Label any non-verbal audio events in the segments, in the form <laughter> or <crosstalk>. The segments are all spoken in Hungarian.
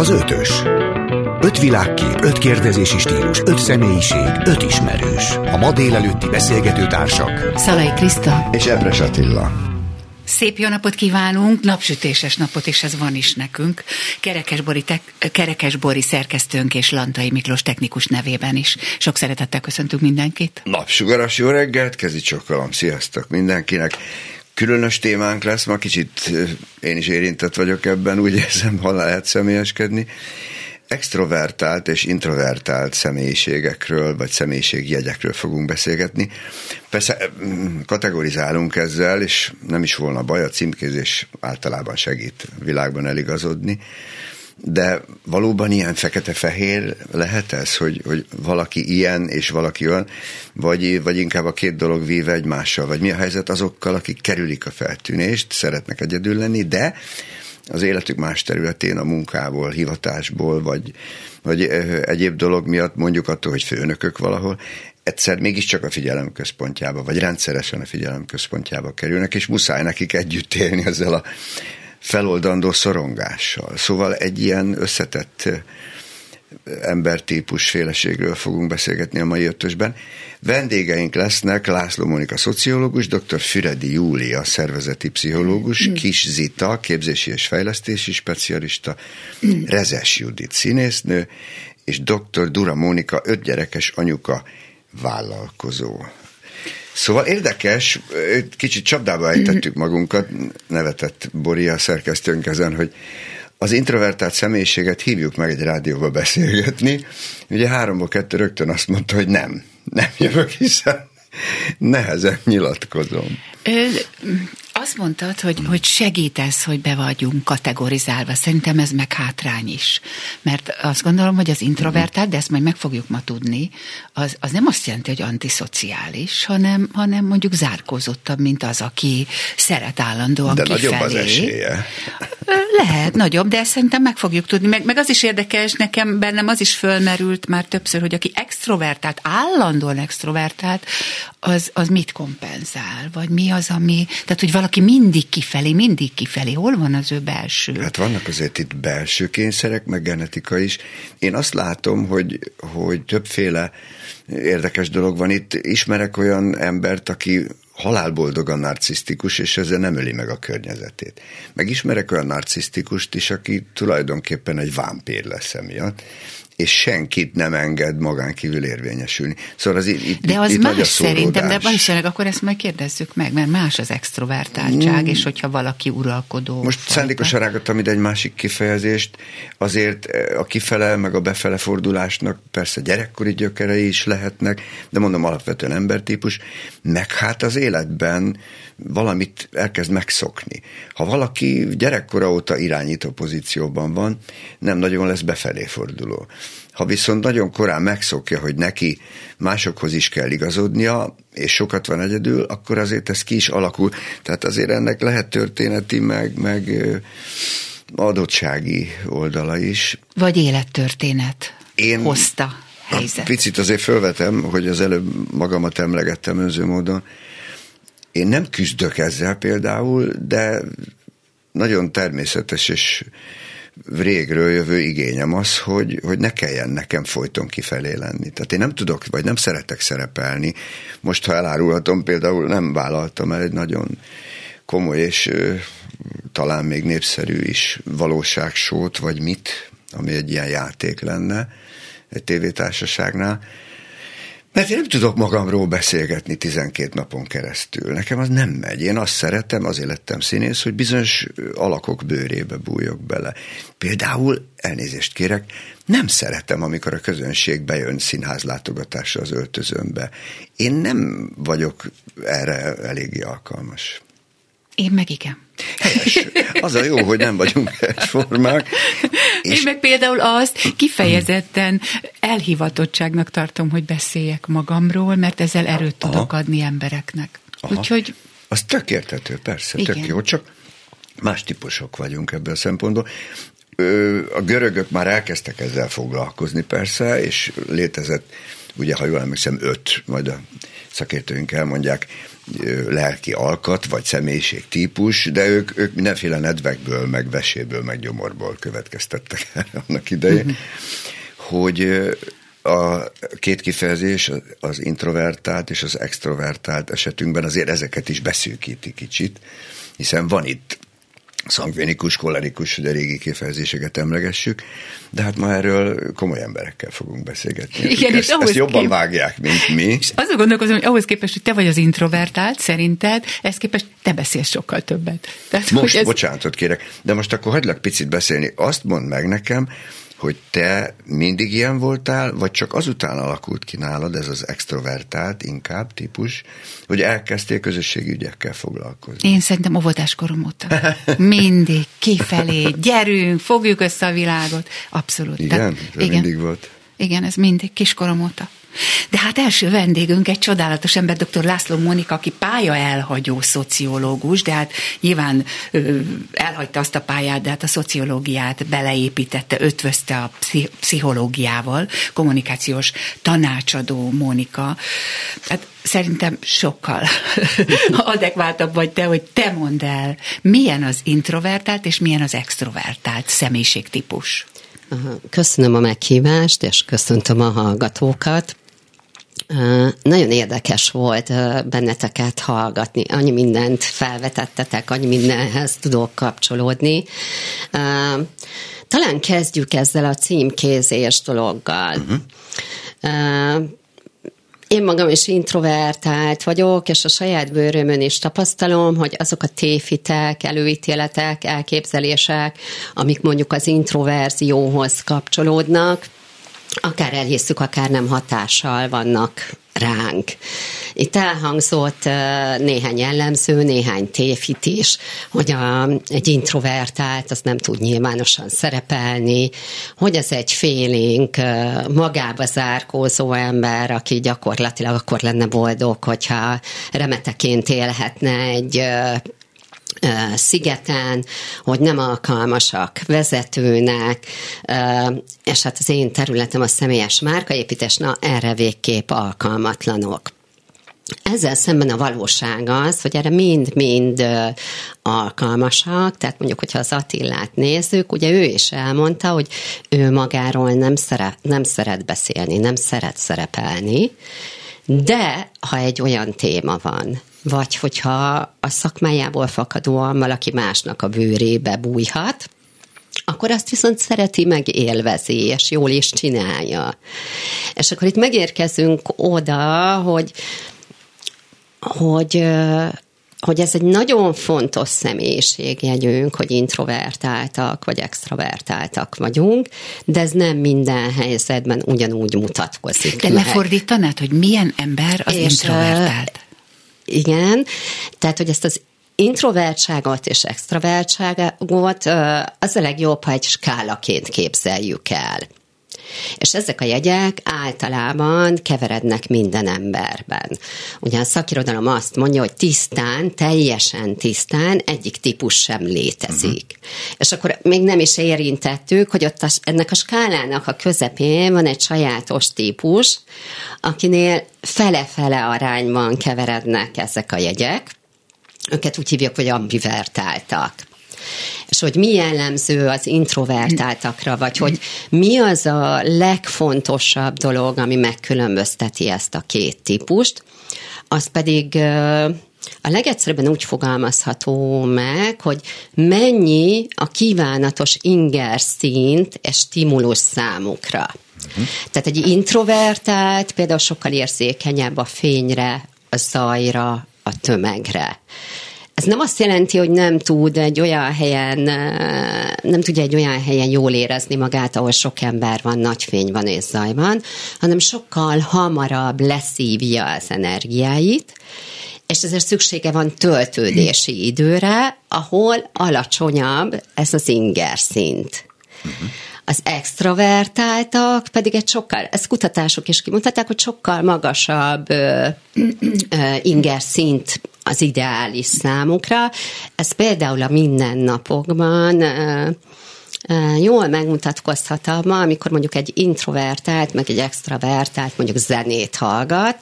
Az ötös. Öt világkép, öt kérdezési stílus, öt személyiség, öt ismerős. A ma délelőtti beszélgető társak. Szalai Kriszta. És Ebres Attila. Szép jó napot kívánunk, napsütéses napot, és ez van is nekünk. Kerekesbori, te- Kerekesbori szerkesztőnk és Lantai Miklós technikus nevében is. Sok szeretettel köszöntünk mindenkit. Napsugaras jó reggelt, kezi csokolom, sziasztok mindenkinek. Különös témánk lesz, ma kicsit én is érintett vagyok ebben, úgy érzem, ha lehet személyeskedni. Extrovertált és introvertált személyiségekről, vagy személyiségjegyekről fogunk beszélgetni. Persze kategorizálunk ezzel, és nem is volna baj, a címkézés általában segít világban eligazodni. De valóban ilyen fekete-fehér lehet ez, hogy, hogy valaki ilyen és valaki olyan, vagy, vagy inkább a két dolog víve egymással, vagy mi a helyzet azokkal, akik kerülik a feltűnést, szeretnek egyedül lenni, de az életük más területén, a munkából, hivatásból, vagy, vagy egyéb dolog miatt, mondjuk attól, hogy főnökök valahol, egyszer mégiscsak a figyelem központjába, vagy rendszeresen a figyelem központjába kerülnek, és muszáj nekik együtt élni ezzel a feloldandó szorongással. Szóval egy ilyen összetett embertípus féleségről fogunk beszélgetni a mai ötösben. Vendégeink lesznek László Monika szociológus, dr. Füredi Júlia szervezeti pszichológus, mm. Kis Zita képzési és fejlesztési specialista, mm. Rezes Judit színésznő, és dr. Dura Mónika ötgyerekes anyuka vállalkozó. Szóval érdekes, kicsit csapdába ejtettük magunkat, nevetett Boria szerkesztőnk ezen, hogy az introvertált személyiséget hívjuk meg egy rádióba beszélgetni. Ugye háromból kettő rögtön azt mondta, hogy nem, nem jövök, hiszen nehezen nyilatkozom. Azt mondtad, hogy, hogy segítesz, hogy be vagyunk kategorizálva. Szerintem ez meg hátrány is. Mert azt gondolom, hogy az introvertált, de ezt majd meg fogjuk ma tudni, az, az nem azt jelenti, hogy antiszociális, hanem, hanem mondjuk zárkózottabb, mint az, aki szeret állandóan De kifelé. nagyobb az esélye. Lehet, nagyobb, de ezt szerintem meg fogjuk tudni. Meg, meg az is érdekes, nekem bennem az is fölmerült már többször, hogy aki extrovertált, állandóan extrovertált, az, az mit kompenzál? Vagy mi az, ami... Tehát, hogy valaki mindig kifelé, mindig kifelé. Hol van az ő belső? Hát vannak azért itt belső kényszerek, meg genetika is. Én azt látom, hogy, hogy többféle érdekes dolog van itt. Ismerek olyan embert, aki halálboldogan narcisztikus, és ezzel nem öli meg a környezetét. Megismerek olyan narcisztikust is, aki tulajdonképpen egy vámpír lesz emiatt, és senkit nem enged magán kívül érvényesülni. Szóval az itt, de az itt más szerintem, de valószínűleg akkor ezt majd kérdezzük meg, mert más az extrovertáltság, mm. és hogyha valaki uralkodó. Most fajta. szándékosan rágattam ide egy másik kifejezést, azért a kifele, meg a befele fordulásnak persze gyerekkori gyökerei is lehetnek, de mondom alapvetően embertípus, meg hát az életben valamit elkezd megszokni. Ha valaki gyerekkora óta irányító pozícióban van, nem nagyon lesz befelé forduló. Ha viszont nagyon korán megszokja, hogy neki másokhoz is kell igazodnia, és sokat van egyedül, akkor azért ez ki is alakul. Tehát azért ennek lehet történeti, meg, meg adottsági oldala is. Vagy élettörténet Én hozta helyzet. Picit azért felvetem, hogy az előbb magamat emlegettem önző módon. Én nem küzdök ezzel például, de nagyon természetes és régről jövő igényem az, hogy, hogy ne kelljen nekem folyton kifelé lenni. Tehát én nem tudok, vagy nem szeretek szerepelni. Most, ha elárulhatom, például nem vállaltam el egy nagyon komoly és talán még népszerű is valóságsót, vagy mit, ami egy ilyen játék lenne egy tévétársaságnál, mert én nem tudok magamról beszélgetni 12 napon keresztül. Nekem az nem megy. Én azt szeretem, azért lettem színész, hogy bizonyos alakok bőrébe bújok bele. Például, elnézést kérek, nem szeretem, amikor a közönség bejön színházlátogatásra az öltözőmbe. Én nem vagyok erre eléggé alkalmas. Én meg igen. Helyes. Az a jó, hogy nem vagyunk egyformák. És... Én meg például azt kifejezetten elhivatottságnak tartom, hogy beszéljek magamról, mert ezzel erőt tudok Aha. adni embereknek. Aha. Úgyhogy... Az tök értető, persze, Igen. tök jó, csak más típusok vagyunk ebből a szempontból. A görögök már elkezdtek ezzel foglalkozni persze, és létezett ugye ha jól emlékszem, öt, majd a szakértőink elmondják, lelki alkat, vagy személyiség típus, de ők, ők mindenféle nedvekből, meg veséből, meg gyomorból következtettek <laughs> annak idején, uh-huh. hogy a két kifejezés, az introvertált és az extrovertált esetünkben azért ezeket is beszűkíti kicsit, hiszen van itt szangvinikus, kolerikus, hogy a régi kifejezéseket emlegessük, de hát ma erről komoly emberekkel fogunk beszélgetni. Igen, ezt, ahhoz ezt jobban kép... vágják, mint mi. És azon gondolkozom, hogy ahhoz képest, hogy te vagy az introvertált, szerinted, ezt képest te beszélsz sokkal többet. Tehát, most, ez... bocsánatot kérek, de most akkor hagylak picit beszélni. Azt mondd meg nekem, hogy te mindig ilyen voltál, vagy csak azután alakult ki nálad ez az extrovertált inkább típus, hogy elkezdtél közösségi ügyekkel foglalkozni? Én szerintem óvodáskorom óta. Mindig, kifelé, gyerünk, fogjuk össze a világot. Abszolút. Igen? Tehát, igen. mindig volt. Igen, ez mindig, kiskorom óta. De hát első vendégünk egy csodálatos ember, dr. László Monika, aki pálya elhagyó szociológus, de hát nyilván ö, elhagyta azt a pályát, de hát a szociológiát beleépítette, ötvözte a pszichológiával, kommunikációs tanácsadó Monika. Hát szerintem sokkal <laughs> adekváltabb vagy te, hogy te mondd el, milyen az introvertált és milyen az extrovertált személyiségtípus. Köszönöm a meghívást, és köszöntöm a hallgatókat. Nagyon érdekes volt benneteket hallgatni. Annyi mindent felvetettetek, annyi mindenhez tudok kapcsolódni. Talán kezdjük ezzel a címkézés dologgal. Uh-huh. Én magam is introvertált vagyok, és a saját bőrömön is tapasztalom, hogy azok a téfitek, előítéletek, elképzelések, amik mondjuk az introverzióhoz kapcsolódnak, akár elhisszük, akár nem hatással vannak ránk. Itt elhangzott néhány jellemző, néhány tévhit is, hogy a, egy introvertált az nem tud nyilvánosan szerepelni, hogy ez egy félénk, magába zárkózó ember, aki gyakorlatilag akkor lenne boldog, hogyha remeteként élhetne egy szigeten, hogy nem alkalmasak vezetőnek, és hát az én területem a személyes márkaépítés, na erre végképp alkalmatlanok. Ezzel szemben a valóság az, hogy erre mind-mind alkalmasak, tehát mondjuk, hogyha az Attillát nézzük, ugye ő is elmondta, hogy ő magáról nem szeret, nem szeret beszélni, nem szeret szerepelni, de ha egy olyan téma van, vagy hogyha a szakmájából fakadóan valaki másnak a bőrébe bújhat, akkor azt viszont szereti, meg élvezi, és jól is csinálja. És akkor itt megérkezünk oda, hogy, hogy hogy ez egy nagyon fontos személyiségjegyünk, hogy introvertáltak vagy extrovertáltak vagyunk, de ez nem minden helyzetben ugyanúgy mutatkozik. De lefordítanád, hogy milyen ember az és introvertált? Igen, tehát, hogy ezt az introvertságot és extrovertságot az a legjobb, ha egy skálaként képzeljük el. És ezek a jegyek általában keverednek minden emberben. Ugye a szakirodalom azt mondja, hogy tisztán, teljesen tisztán egyik típus sem létezik. Uh-huh. És akkor még nem is érintettük, hogy ott a, ennek a skálának a közepén van egy sajátos típus, akinél fele-fele arányban keverednek ezek a jegyek, őket úgy hívjuk, hogy ambivertáltak és hogy mi jellemző az introvertáltakra, vagy hogy mi az a legfontosabb dolog, ami megkülönbözteti ezt a két típust, az pedig a legegyszerűbben úgy fogalmazható meg, hogy mennyi a kívánatos inger szint és stimulus számukra. Uh-huh. Tehát egy introvertált például sokkal érzékenyebb a fényre, a zajra, a tömegre. Ez nem azt jelenti, hogy nem tud egy olyan helyen, nem tudja egy olyan helyen jól érezni magát, ahol sok ember van, nagy fény van és zaj van, hanem sokkal hamarabb leszívja az energiáit, és ezért szüksége van töltődési időre, ahol alacsonyabb ez az inger szint. Az extravertáltak pedig egy sokkal, ezt kutatások is kimutatták, hogy sokkal magasabb ö, ö, inger szint az ideális számukra. Ez például a mindennapokban jól megmutatkozhat abban, amikor mondjuk egy introvertált, meg egy extravertált mondjuk zenét hallgat,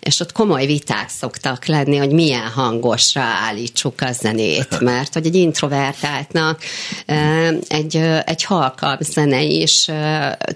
és ott komoly viták szoktak lenni, hogy milyen hangosra állítsuk a zenét, <laughs> mert hogy egy introvertáltnak egy, egy halkabb zene is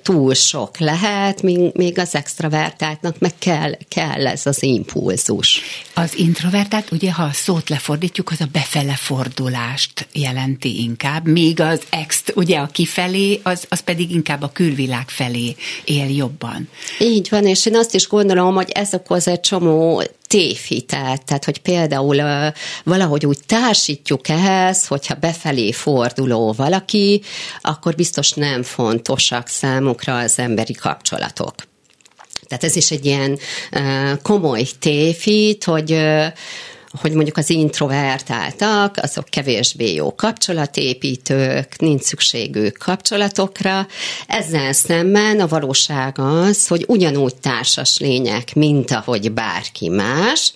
túl sok lehet, még az extravertáltnak meg kell, kell ez az impulzus. Az introvertált, ugye, ha a szót lefordítjuk, az a befele fordulást jelenti inkább, míg az ext, ugye a kifelé, az, az pedig inkább a külvilág felé él jobban. Így van, és én azt is gondolom, hogy ez okoz egy csomó tévhitet, tehát hogy például valahogy úgy társítjuk ehhez, hogyha befelé forduló valaki, akkor biztos nem fontosak számukra az emberi kapcsolatok. Tehát ez is egy ilyen komoly tévhit, hogy hogy mondjuk az introvertáltak, azok kevésbé jó kapcsolatépítők, nincs szükségük kapcsolatokra. Ezzel szemben a valóság az, hogy ugyanúgy társas lények, mint ahogy bárki más,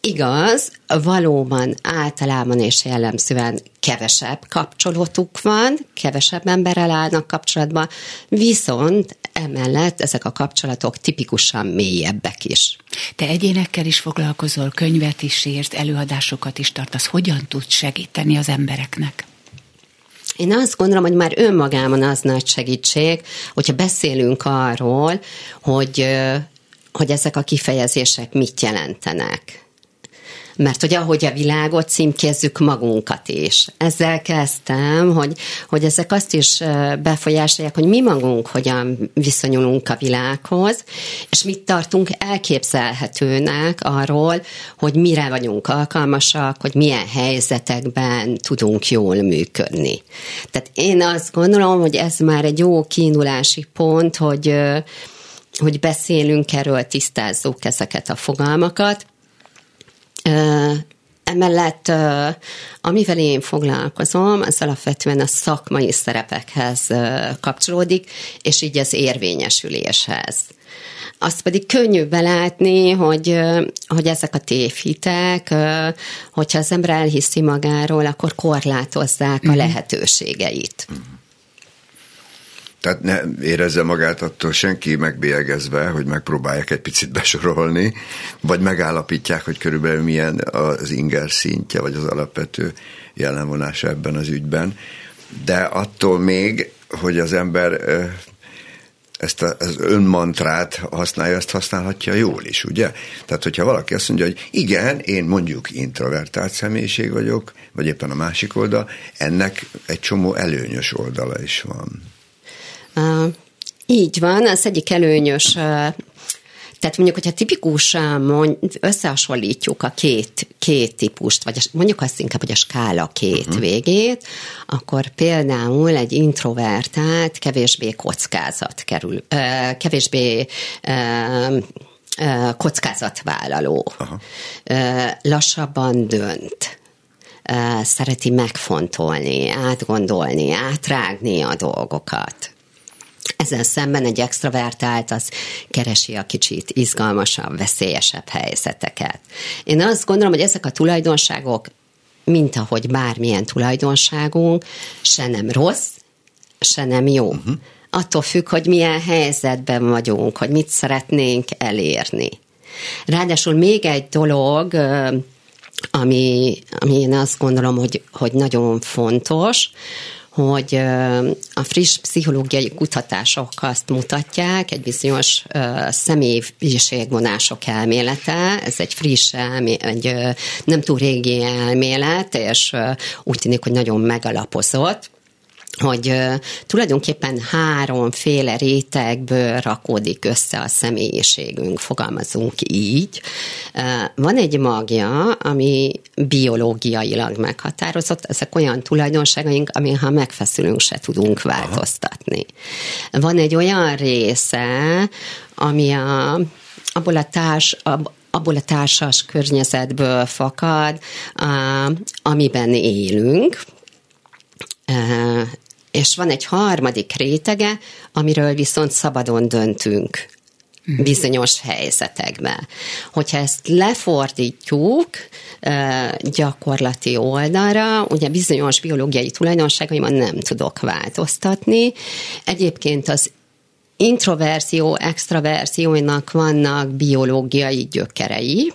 Igaz, valóban általában és jellemzően kevesebb kapcsolatuk van, kevesebb emberrel állnak kapcsolatban, viszont emellett ezek a kapcsolatok tipikusan mélyebbek is. Te egyénekkel is foglalkozol, könyvet is írsz, előadásokat is tartasz. Hogyan tudsz segíteni az embereknek? Én azt gondolom, hogy már önmagában az nagy segítség, hogyha beszélünk arról, hogy, hogy ezek a kifejezések mit jelentenek mert hogy ahogy a világot címkézzük magunkat is. Ezzel kezdtem, hogy, hogy ezek azt is befolyásolják, hogy mi magunk hogyan viszonyulunk a világhoz, és mit tartunk elképzelhetőnek arról, hogy mire vagyunk alkalmasak, hogy milyen helyzetekben tudunk jól működni. Tehát én azt gondolom, hogy ez már egy jó kiindulási pont, hogy hogy beszélünk erről, tisztázzuk ezeket a fogalmakat, Emellett, amivel én foglalkozom, az alapvetően a szakmai szerepekhez kapcsolódik, és így az érvényesüléshez. Azt pedig könnyű belátni, hogy, hogy ezek a tévhitek, hogyha az ember elhiszi magáról, akkor korlátozzák a mhm. lehetőségeit. Uh-huh. Tehát ne érezze magát attól senki megbélyegezve, hogy megpróbálják egy picit besorolni, vagy megállapítják, hogy körülbelül milyen az inger szintje, vagy az alapvető jellemvonása ebben az ügyben. De attól még, hogy az ember ezt az önmantrát használja, ezt használhatja jól is, ugye? Tehát, hogyha valaki azt mondja, hogy igen, én mondjuk introvertált személyiség vagyok, vagy éppen a másik oldal, ennek egy csomó előnyös oldala is van. Így van, az egyik előnyös tehát mondjuk, hogyha tipikusan összehasonlítjuk a két, két típust, vagy mondjuk azt inkább, hogy a skála két uh-huh. végét, akkor például egy introvertált kevésbé kockázat kerül, kevésbé kockázatvállaló, uh-huh. lassabban dönt, szereti megfontolni, átgondolni, átrágni a dolgokat ezzel szemben egy extrovertált az keresi a kicsit izgalmasabb, veszélyesebb helyzeteket. Én azt gondolom, hogy ezek a tulajdonságok, mint ahogy bármilyen tulajdonságunk, se nem rossz, se nem jó. Uh-huh. Attól függ, hogy milyen helyzetben vagyunk, hogy mit szeretnénk elérni. Ráadásul még egy dolog, ami, ami én azt gondolom, hogy, hogy nagyon fontos, hogy a friss pszichológiai kutatások azt mutatják, egy bizonyos személyiségvonások elmélete, ez egy friss, egy nem túl régi elmélet, és úgy tűnik, hogy nagyon megalapozott, hogy tulajdonképpen háromféle rétegből rakódik össze a személyiségünk, fogalmazunk így. Van egy magja, ami biológiailag meghatározott, ezek olyan tulajdonságaink, amin ha megfeszülünk, se tudunk változtatni. Van egy olyan része, ami a, abból a társ, ab, abból a társas környezetből fakad, amiben élünk, és van egy harmadik rétege, amiről viszont szabadon döntünk. bizonyos helyzetekben. Hogyha ezt lefordítjuk gyakorlati oldalra, ugye bizonyos biológiai tulajdonságaimat nem tudok változtatni. Egyébként az introverzió, extraverziónak vannak biológiai gyökerei,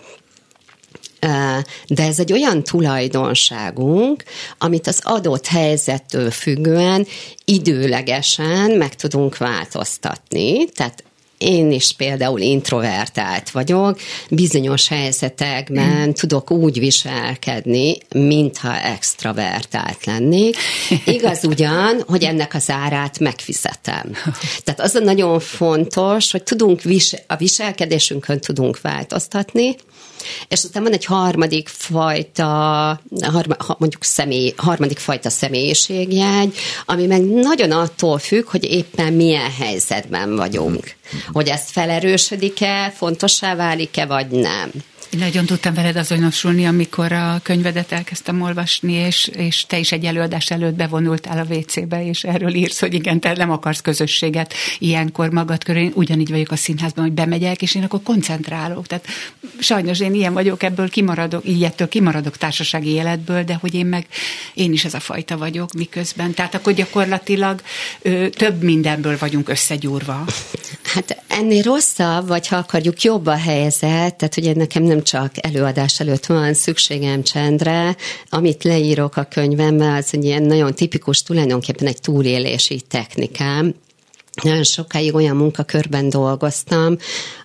de ez egy olyan tulajdonságunk, amit az adott helyzettől függően időlegesen meg tudunk változtatni, tehát én is például introvertált vagyok, bizonyos helyzetekben mm. tudok úgy viselkedni, mintha extravertált lennék. Igaz ugyan, hogy ennek az árát megfizetem. Tehát az a nagyon fontos, hogy tudunk vis- a viselkedésünkön tudunk változtatni, és aztán van egy harmadik fajta, harma, mondjuk személy, harmadik fajta személyiségjegy, ami meg nagyon attól függ, hogy éppen milyen helyzetben vagyunk. Hogy ezt felerősödik-e, fontossá válik-e, vagy nem. Én nagyon tudtam veled azonosulni, amikor a könyvedet elkezdtem olvasni, és, és te is egy előadás előtt bevonultál a WC-be, és erről írsz, hogy igen, te nem akarsz közösséget ilyenkor magad körül. Én ugyanígy vagyok a színházban, hogy bemegyek, és én akkor koncentrálok. Tehát sajnos én ilyen vagyok, ebből kimaradok, ilyettől kimaradok társasági életből, de hogy én meg, én is ez a fajta vagyok miközben. Tehát akkor gyakorlatilag ö, több mindenből vagyunk összegyúrva. Hát ennél rosszabb, vagy ha akarjuk jobb a helyzet, tehát ugye nekem nem csak előadás előtt van szükségem csendre, amit leírok a könyvemben, az egy ilyen nagyon tipikus, tulajdonképpen egy túlélési technikám, nagyon sokáig olyan munkakörben dolgoztam,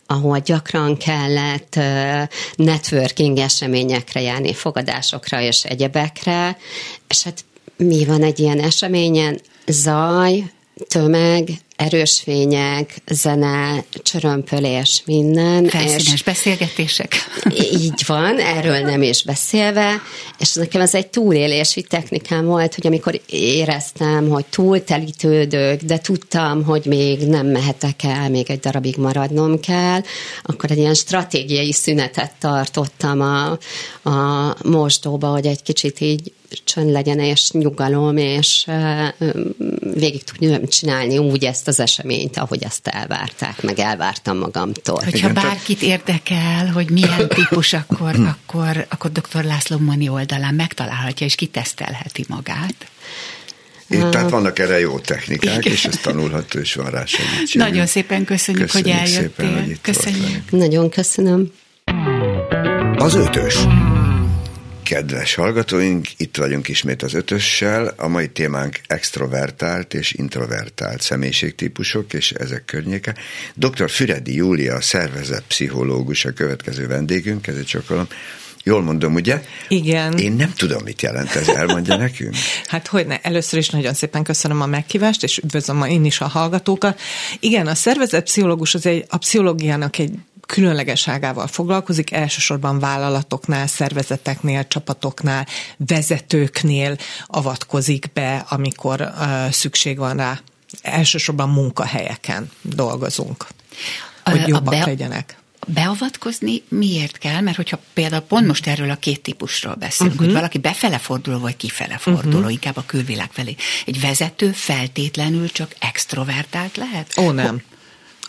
ahol gyakran kellett networking eseményekre járni, fogadásokra és egyebekre, és hát mi van egy ilyen eseményen? Zaj, tömeg, erős fények, zene, csörömpölés, minden. Felszínes és beszélgetések. Így van, erről nem is beszélve, és nekem ez egy túlélési technikám volt, hogy amikor éreztem, hogy túltelítődök, de tudtam, hogy még nem mehetek el, még egy darabig maradnom kell, akkor egy ilyen stratégiai szünetet tartottam a, a mosdóba, hogy egy kicsit így csönd legyen, és nyugalom, és végig tudjam csinálni úgy ezt az eseményt, ahogy ezt elvárták, meg elvártam magamtól. Hogyha bárkit érdekel, hogy milyen típus, akkor, <clears throat> akkor, akkor dr. László Mani oldalán megtalálhatja, és kitesztelheti magát. Itt, tehát vannak erre jó technikák, Igen. és ezt tanulható, és van rá segítség. Nagyon szépen köszönjük, köszönjük hogy eljöttél. Szépen, hogy köszönjük. Nagyon köszönöm. Az ötös. Kedves hallgatóink, itt vagyunk ismét az ötössel. A mai témánk extrovertált és introvertált személyiségtípusok és ezek környéke. Dr. Füredi Júlia, szervezetpszichológus a következő vendégünk, ez egy csokolom. Jól mondom, ugye? Igen. Én nem tudom, mit jelent ez, elmondja <laughs> nekünk. hát hogyne, először is nagyon szépen köszönöm a megkívást, és üdvözlöm én is a hallgatókat. Igen, a szervezetpszichológus az egy, a pszichológiának egy különlegeságával foglalkozik, elsősorban vállalatoknál, szervezeteknél, csapatoknál, vezetőknél avatkozik be, amikor uh, szükség van rá. Elsősorban munkahelyeken dolgozunk, hogy jobbak be- legyenek beavatkozni miért kell? Mert hogyha például pont most erről a két típusról beszélünk, uh-huh. hogy valaki befele forduló, vagy kifele forduló, uh-huh. inkább a külvilág felé. Egy vezető feltétlenül csak extrovertált lehet? Ó, nem.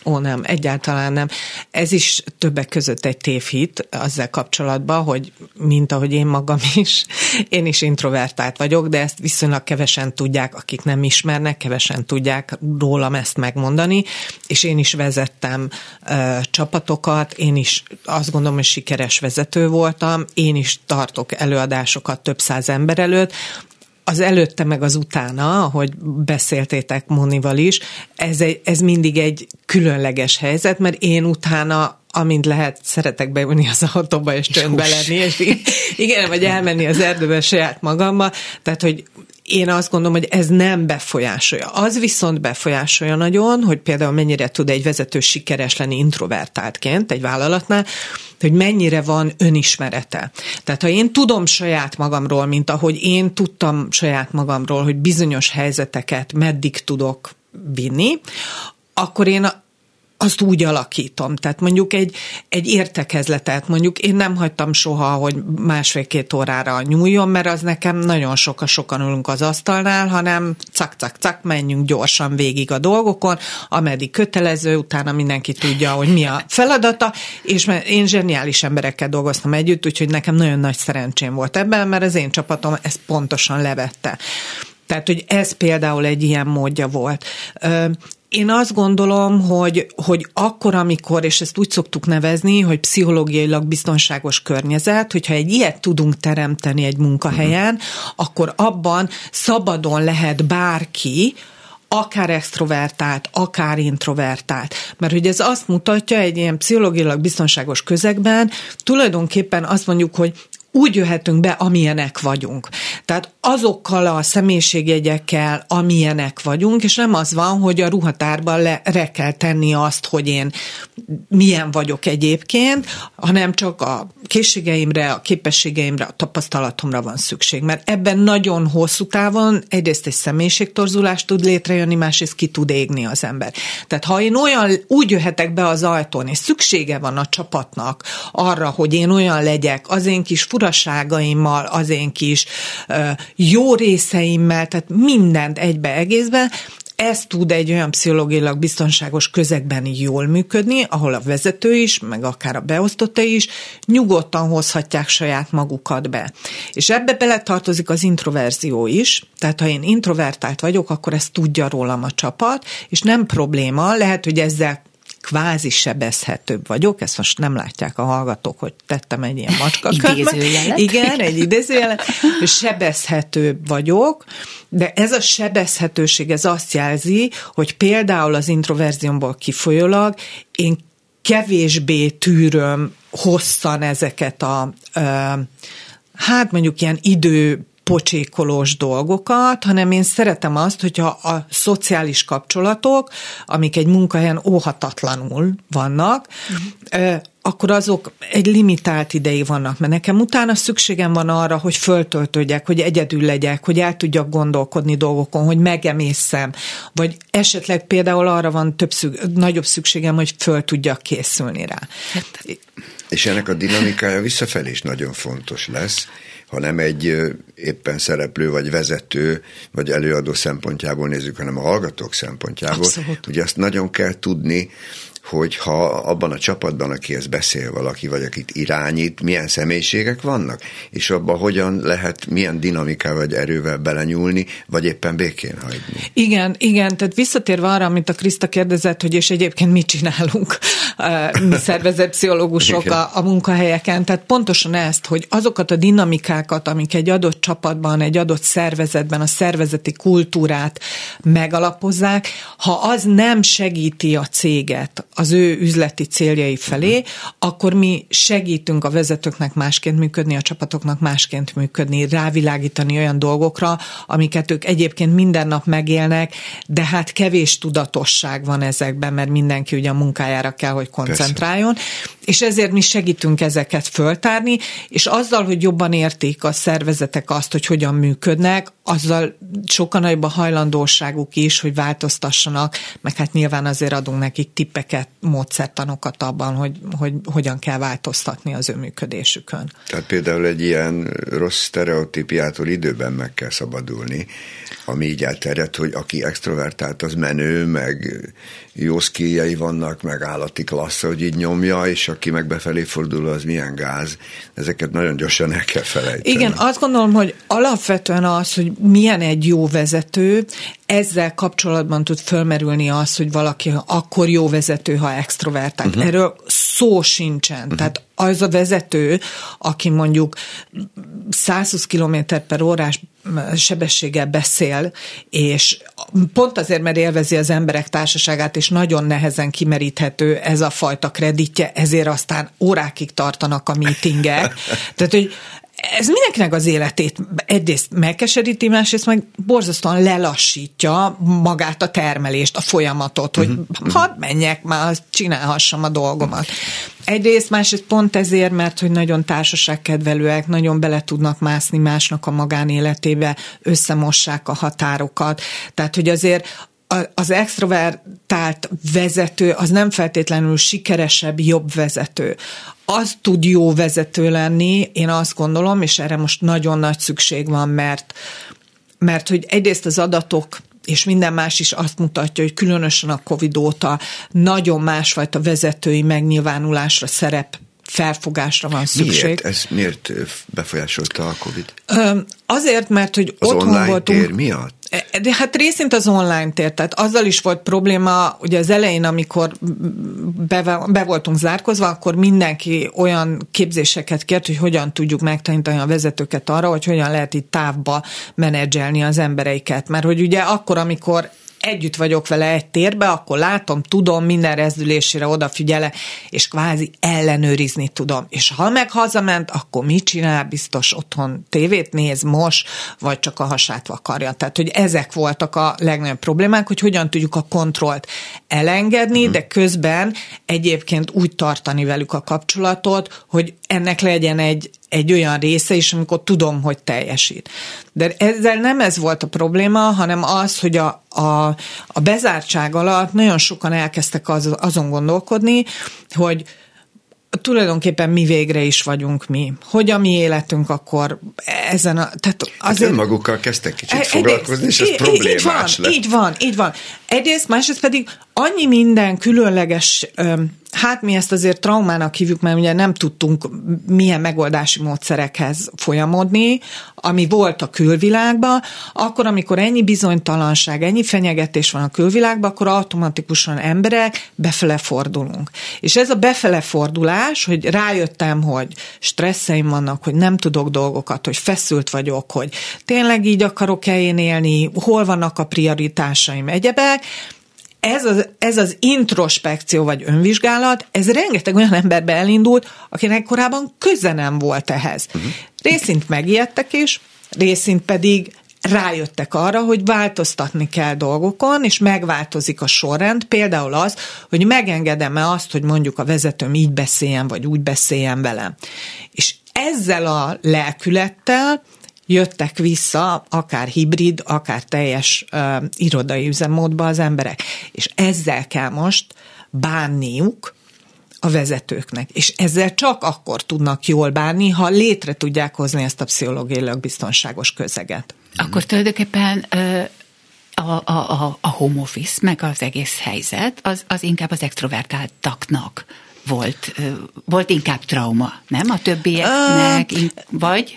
Ó, nem, egyáltalán nem. Ez is többek között egy tévhit azzal kapcsolatban, hogy mint ahogy én magam <laughs> is, én is introvertált vagyok, de ezt viszonylag kevesen tudják, akik nem ismernek, kevesen tudják rólam ezt megmondani, és én is vezettem ö, csapatokat, én is azt gondolom, hogy sikeres vezető voltam, én is tartok előadásokat több száz ember előtt, az előtte meg az utána, ahogy beszéltétek Monival is, ez, egy, ez mindig egy különleges helyzet, mert én utána amint lehet, szeretek beülni az autóba és csöndbe lenni, és igen, vagy elmenni az erdőbe saját magamba, tehát, hogy én azt gondolom, hogy ez nem befolyásolja. Az viszont befolyásolja nagyon, hogy például mennyire tud egy vezető sikeres lenni introvertáltként egy vállalatnál, hogy mennyire van önismerete. Tehát ha én tudom saját magamról, mint ahogy én tudtam saját magamról, hogy bizonyos helyzeteket meddig tudok vinni, akkor én azt úgy alakítom. Tehát mondjuk egy, egy értekezletet, mondjuk én nem hagytam soha, hogy másfél-két órára nyúljon, mert az nekem nagyon sokan sokan ülünk az asztalnál, hanem cak-cak-cak, menjünk gyorsan végig a dolgokon, ameddig kötelező, utána mindenki tudja, hogy mi a feladata, és én zseniális emberekkel dolgoztam együtt, úgyhogy nekem nagyon nagy szerencsém volt ebben, mert az én csapatom ezt pontosan levette. Tehát, hogy ez például egy ilyen módja volt. Én azt gondolom, hogy, hogy akkor, amikor, és ezt úgy szoktuk nevezni, hogy pszichológiailag biztonságos környezet, hogyha egy ilyet tudunk teremteni egy munkahelyen, uh-huh. akkor abban szabadon lehet bárki, akár extrovertált, akár introvertált. Mert hogy ez azt mutatja egy ilyen pszichológiailag biztonságos közegben, tulajdonképpen azt mondjuk, hogy úgy jöhetünk be, amilyenek vagyunk. Tehát azokkal a személyiségjegyekkel, amilyenek vagyunk, és nem az van, hogy a ruhatárban le, re kell tenni azt, hogy én milyen vagyok egyébként, hanem csak a készségeimre, a képességeimre, a tapasztalatomra van szükség. Mert ebben nagyon hosszú távon egyrészt egy személyiségtorzulást tud létrejönni, másrészt ki tud égni az ember. Tehát ha én olyan, úgy jöhetek be az ajtón, és szüksége van a csapatnak arra, hogy én olyan legyek, az én kis furaságaimmal, az én kis jó részeimmel, tehát mindent egybe egészben, ez tud egy olyan pszichológilag biztonságos közegben jól működni, ahol a vezető is, meg akár a beosztotta is nyugodtan hozhatják saját magukat be. És ebbe beletartozik az introverzió is, tehát ha én introvertált vagyok, akkor ezt tudja rólam a csapat, és nem probléma, lehet, hogy ezzel kvázi sebezhetőbb vagyok, ezt most nem látják a hallgatók, hogy tettem egy ilyen macska <laughs> Igen, egy idézőjelet, sebezhetőbb vagyok, de ez a sebezhetőség, ez azt jelzi, hogy például az introverziómból kifolyólag én kevésbé tűröm hosszan ezeket a hát mondjuk ilyen idő pocsékolós dolgokat, hanem én szeretem azt, hogyha a szociális kapcsolatok, amik egy munkahelyen óhatatlanul vannak, akkor azok egy limitált ideig vannak, mert nekem utána szükségem van arra, hogy föltöltődjek, hogy egyedül legyek, hogy el tudjak gondolkodni dolgokon, hogy megemészem, vagy esetleg például arra van több szükség, nagyobb szükségem, hogy föl tudjak készülni rá. Hát. És ennek a dinamikája visszafelé is nagyon fontos lesz, ha nem egy éppen szereplő, vagy vezető, vagy előadó szempontjából nézzük, hanem a hallgatók szempontjából. Abszolút. Ugye azt nagyon kell tudni, hogy ha abban a csapatban, akihez beszél valaki, vagy akit irányít, milyen személyiségek vannak, és abban hogyan lehet, milyen dinamikával vagy erővel belenyúlni, vagy éppen békén hagyni. Igen, igen, tehát visszatérve arra, amit a Kriszta kérdezett, hogy és egyébként mit csinálunk <laughs> mi szervezett pszichológusok a, a munkahelyeken, tehát pontosan ezt, hogy azokat a dinamikákat, amik egy adott csapatban, egy adott szervezetben a szervezeti kultúrát megalapozzák, ha az nem segíti a céget, az ő üzleti céljai felé, uh-huh. akkor mi segítünk a vezetőknek másként működni, a csapatoknak másként működni, rávilágítani olyan dolgokra, amiket ők egyébként minden nap megélnek, de hát kevés tudatosság van ezekben, mert mindenki ugye a munkájára kell, hogy koncentráljon. Persze. És ezért mi segítünk ezeket föltárni, és azzal, hogy jobban értik a szervezetek azt, hogy hogyan működnek, azzal sokkal nagyobb a hajlandóságuk is, hogy változtassanak, meg hát nyilván azért adunk nekik tippeket, módszertanokat abban, hogy, hogy hogyan kell változtatni az ő működésükön. Tehát például egy ilyen rossz sztereotípiától időben meg kell szabadulni, ami így elterjedt, hogy aki extrovertált, az menő, meg jó szkíjai vannak, meg állati klassz, hogy így nyomja, és aki meg befelé fordul, az milyen gáz. Ezeket nagyon gyorsan el kell felejteni. Igen, azt gondolom, hogy alapvetően az, hogy milyen egy jó vezető, ezzel kapcsolatban tud fölmerülni az, hogy valaki akkor jó vezető, ha extrovertált. Uh-huh. Erről szó sincsen. Uh-huh. Tehát az a vezető, aki mondjuk 120 km per órás sebességgel beszél, és pont azért, mert élvezi az emberek társaságát, és nagyon nehezen kimeríthető ez a fajta kreditje, ezért aztán órákig tartanak a meetingek. <laughs> Tehát, hogy ez mindenkinek az életét egyrészt megkeseríti, másrészt meg borzasztóan lelassítja magát a termelést, a folyamatot, hogy uh-huh. hadd menjek már, csinálhassam a dolgomat. Egyrészt, másrészt pont ezért, mert hogy nagyon társaságkedvelőek, nagyon bele tudnak mászni másnak a magánéletébe, összemossák a határokat. Tehát, hogy azért az extrovertált vezető az nem feltétlenül sikeresebb, jobb vezető. Az tud jó vezető lenni, én azt gondolom, és erre most nagyon nagy szükség van, mert, mert hogy egyrészt az adatok és minden más is azt mutatja, hogy különösen a Covid óta nagyon másfajta vezetői megnyilvánulásra, szerep felfogásra van szükség. Miért? Ez miért befolyásolta a Covid? Azért, mert hogy az otthon online voltunk. tér miatt? E, de hát részint az online tér, tehát azzal is volt probléma, ugye az elején, amikor be, be voltunk zárkozva, akkor mindenki olyan képzéseket kért, hogy hogyan tudjuk megtanítani a vezetőket arra, hogy hogyan lehet itt távba menedzselni az embereiket. Mert hogy ugye akkor, amikor együtt vagyok vele egy térbe, akkor látom, tudom, minden rezdülésére odafigyele, és kvázi ellenőrizni tudom. És ha meg hazament, akkor mit csinál? Biztos otthon tévét néz, mos, vagy csak a hasát vakarja. Tehát, hogy ezek voltak a legnagyobb problémák, hogy hogyan tudjuk a kontrollt elengedni, uh-huh. de közben egyébként úgy tartani velük a kapcsolatot, hogy ennek legyen egy, egy olyan része is, amikor tudom, hogy teljesít. De ezzel nem ez volt a probléma, hanem az, hogy a, a, a bezártság alatt nagyon sokan elkezdtek az, azon gondolkodni, hogy tulajdonképpen mi végre is vagyunk mi. Hogy a mi életünk akkor ezen a... Tehát hát azért... Hát önmagukkal kezdtek kicsit e, foglalkozni, és ez így, problémás így van, lett. Így van, így van. Egyrészt, másrészt pedig annyi minden különleges Hát mi ezt azért traumának hívjuk, mert ugye nem tudtunk milyen megoldási módszerekhez folyamodni, ami volt a külvilágban, akkor, amikor ennyi bizonytalanság, ennyi fenyegetés van a külvilágban, akkor automatikusan emberek befele fordulunk. És ez a befele fordulás, hogy rájöttem, hogy stresszeim vannak, hogy nem tudok dolgokat, hogy feszült vagyok, hogy tényleg így akarok-e én élni, hol vannak a prioritásaim, egyebek, ez az, ez az introspekció vagy önvizsgálat, ez rengeteg olyan emberbe elindult, akinek korábban köze nem volt ehhez. Uh-huh. Részint megijedtek is, részint pedig rájöttek arra, hogy változtatni kell dolgokon, és megváltozik a sorrend, például az, hogy megengedem-e azt, hogy mondjuk a vezetőm így beszéljen, vagy úgy beszéljen velem. És ezzel a lelkülettel jöttek vissza, akár hibrid, akár teljes uh, irodai üzemmódba az emberek. És ezzel kell most bánniuk, a vezetőknek. És ezzel csak akkor tudnak jól bánni, ha létre tudják hozni ezt a pszichológiailag biztonságos közeget. Akkor tulajdonképpen a, a, a, a home office, meg az egész helyzet, az, az inkább az extrovertáltaknak volt, volt inkább trauma, nem? A többieknek, uh, vagy?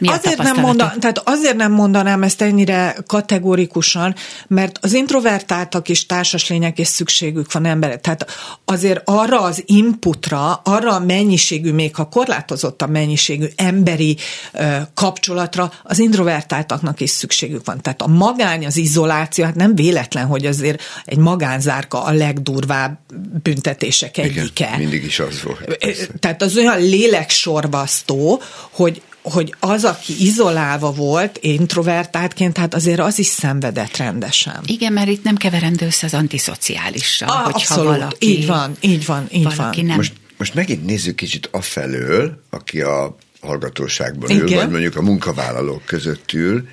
Mi azért nem, mondan, tehát azért nem mondanám ezt ennyire kategorikusan, mert az introvertáltak is társas lények, és szükségük van emberek. Tehát azért arra az inputra, arra a mennyiségű, még ha korlátozott a mennyiségű emberi uh, kapcsolatra, az introvertáltaknak is szükségük van. Tehát a magány, az izoláció, hát nem véletlen, hogy azért egy magánzárka a legdurvább büntetések egyike mindig is az volt. Persze. Tehát az olyan léleksorvasztó, hogy hogy az, aki izolálva volt, introvertáltként, hát azért az is szenvedett rendesen. Igen, mert itt nem keverendő össze az antiszociálissal, ah, hogyha abszolút. valaki... Így van, így van, így van. Nem... Most, most megint nézzük kicsit afelől, aki a hallgatóságban ül, vagy mondjuk a munkavállalók között ül,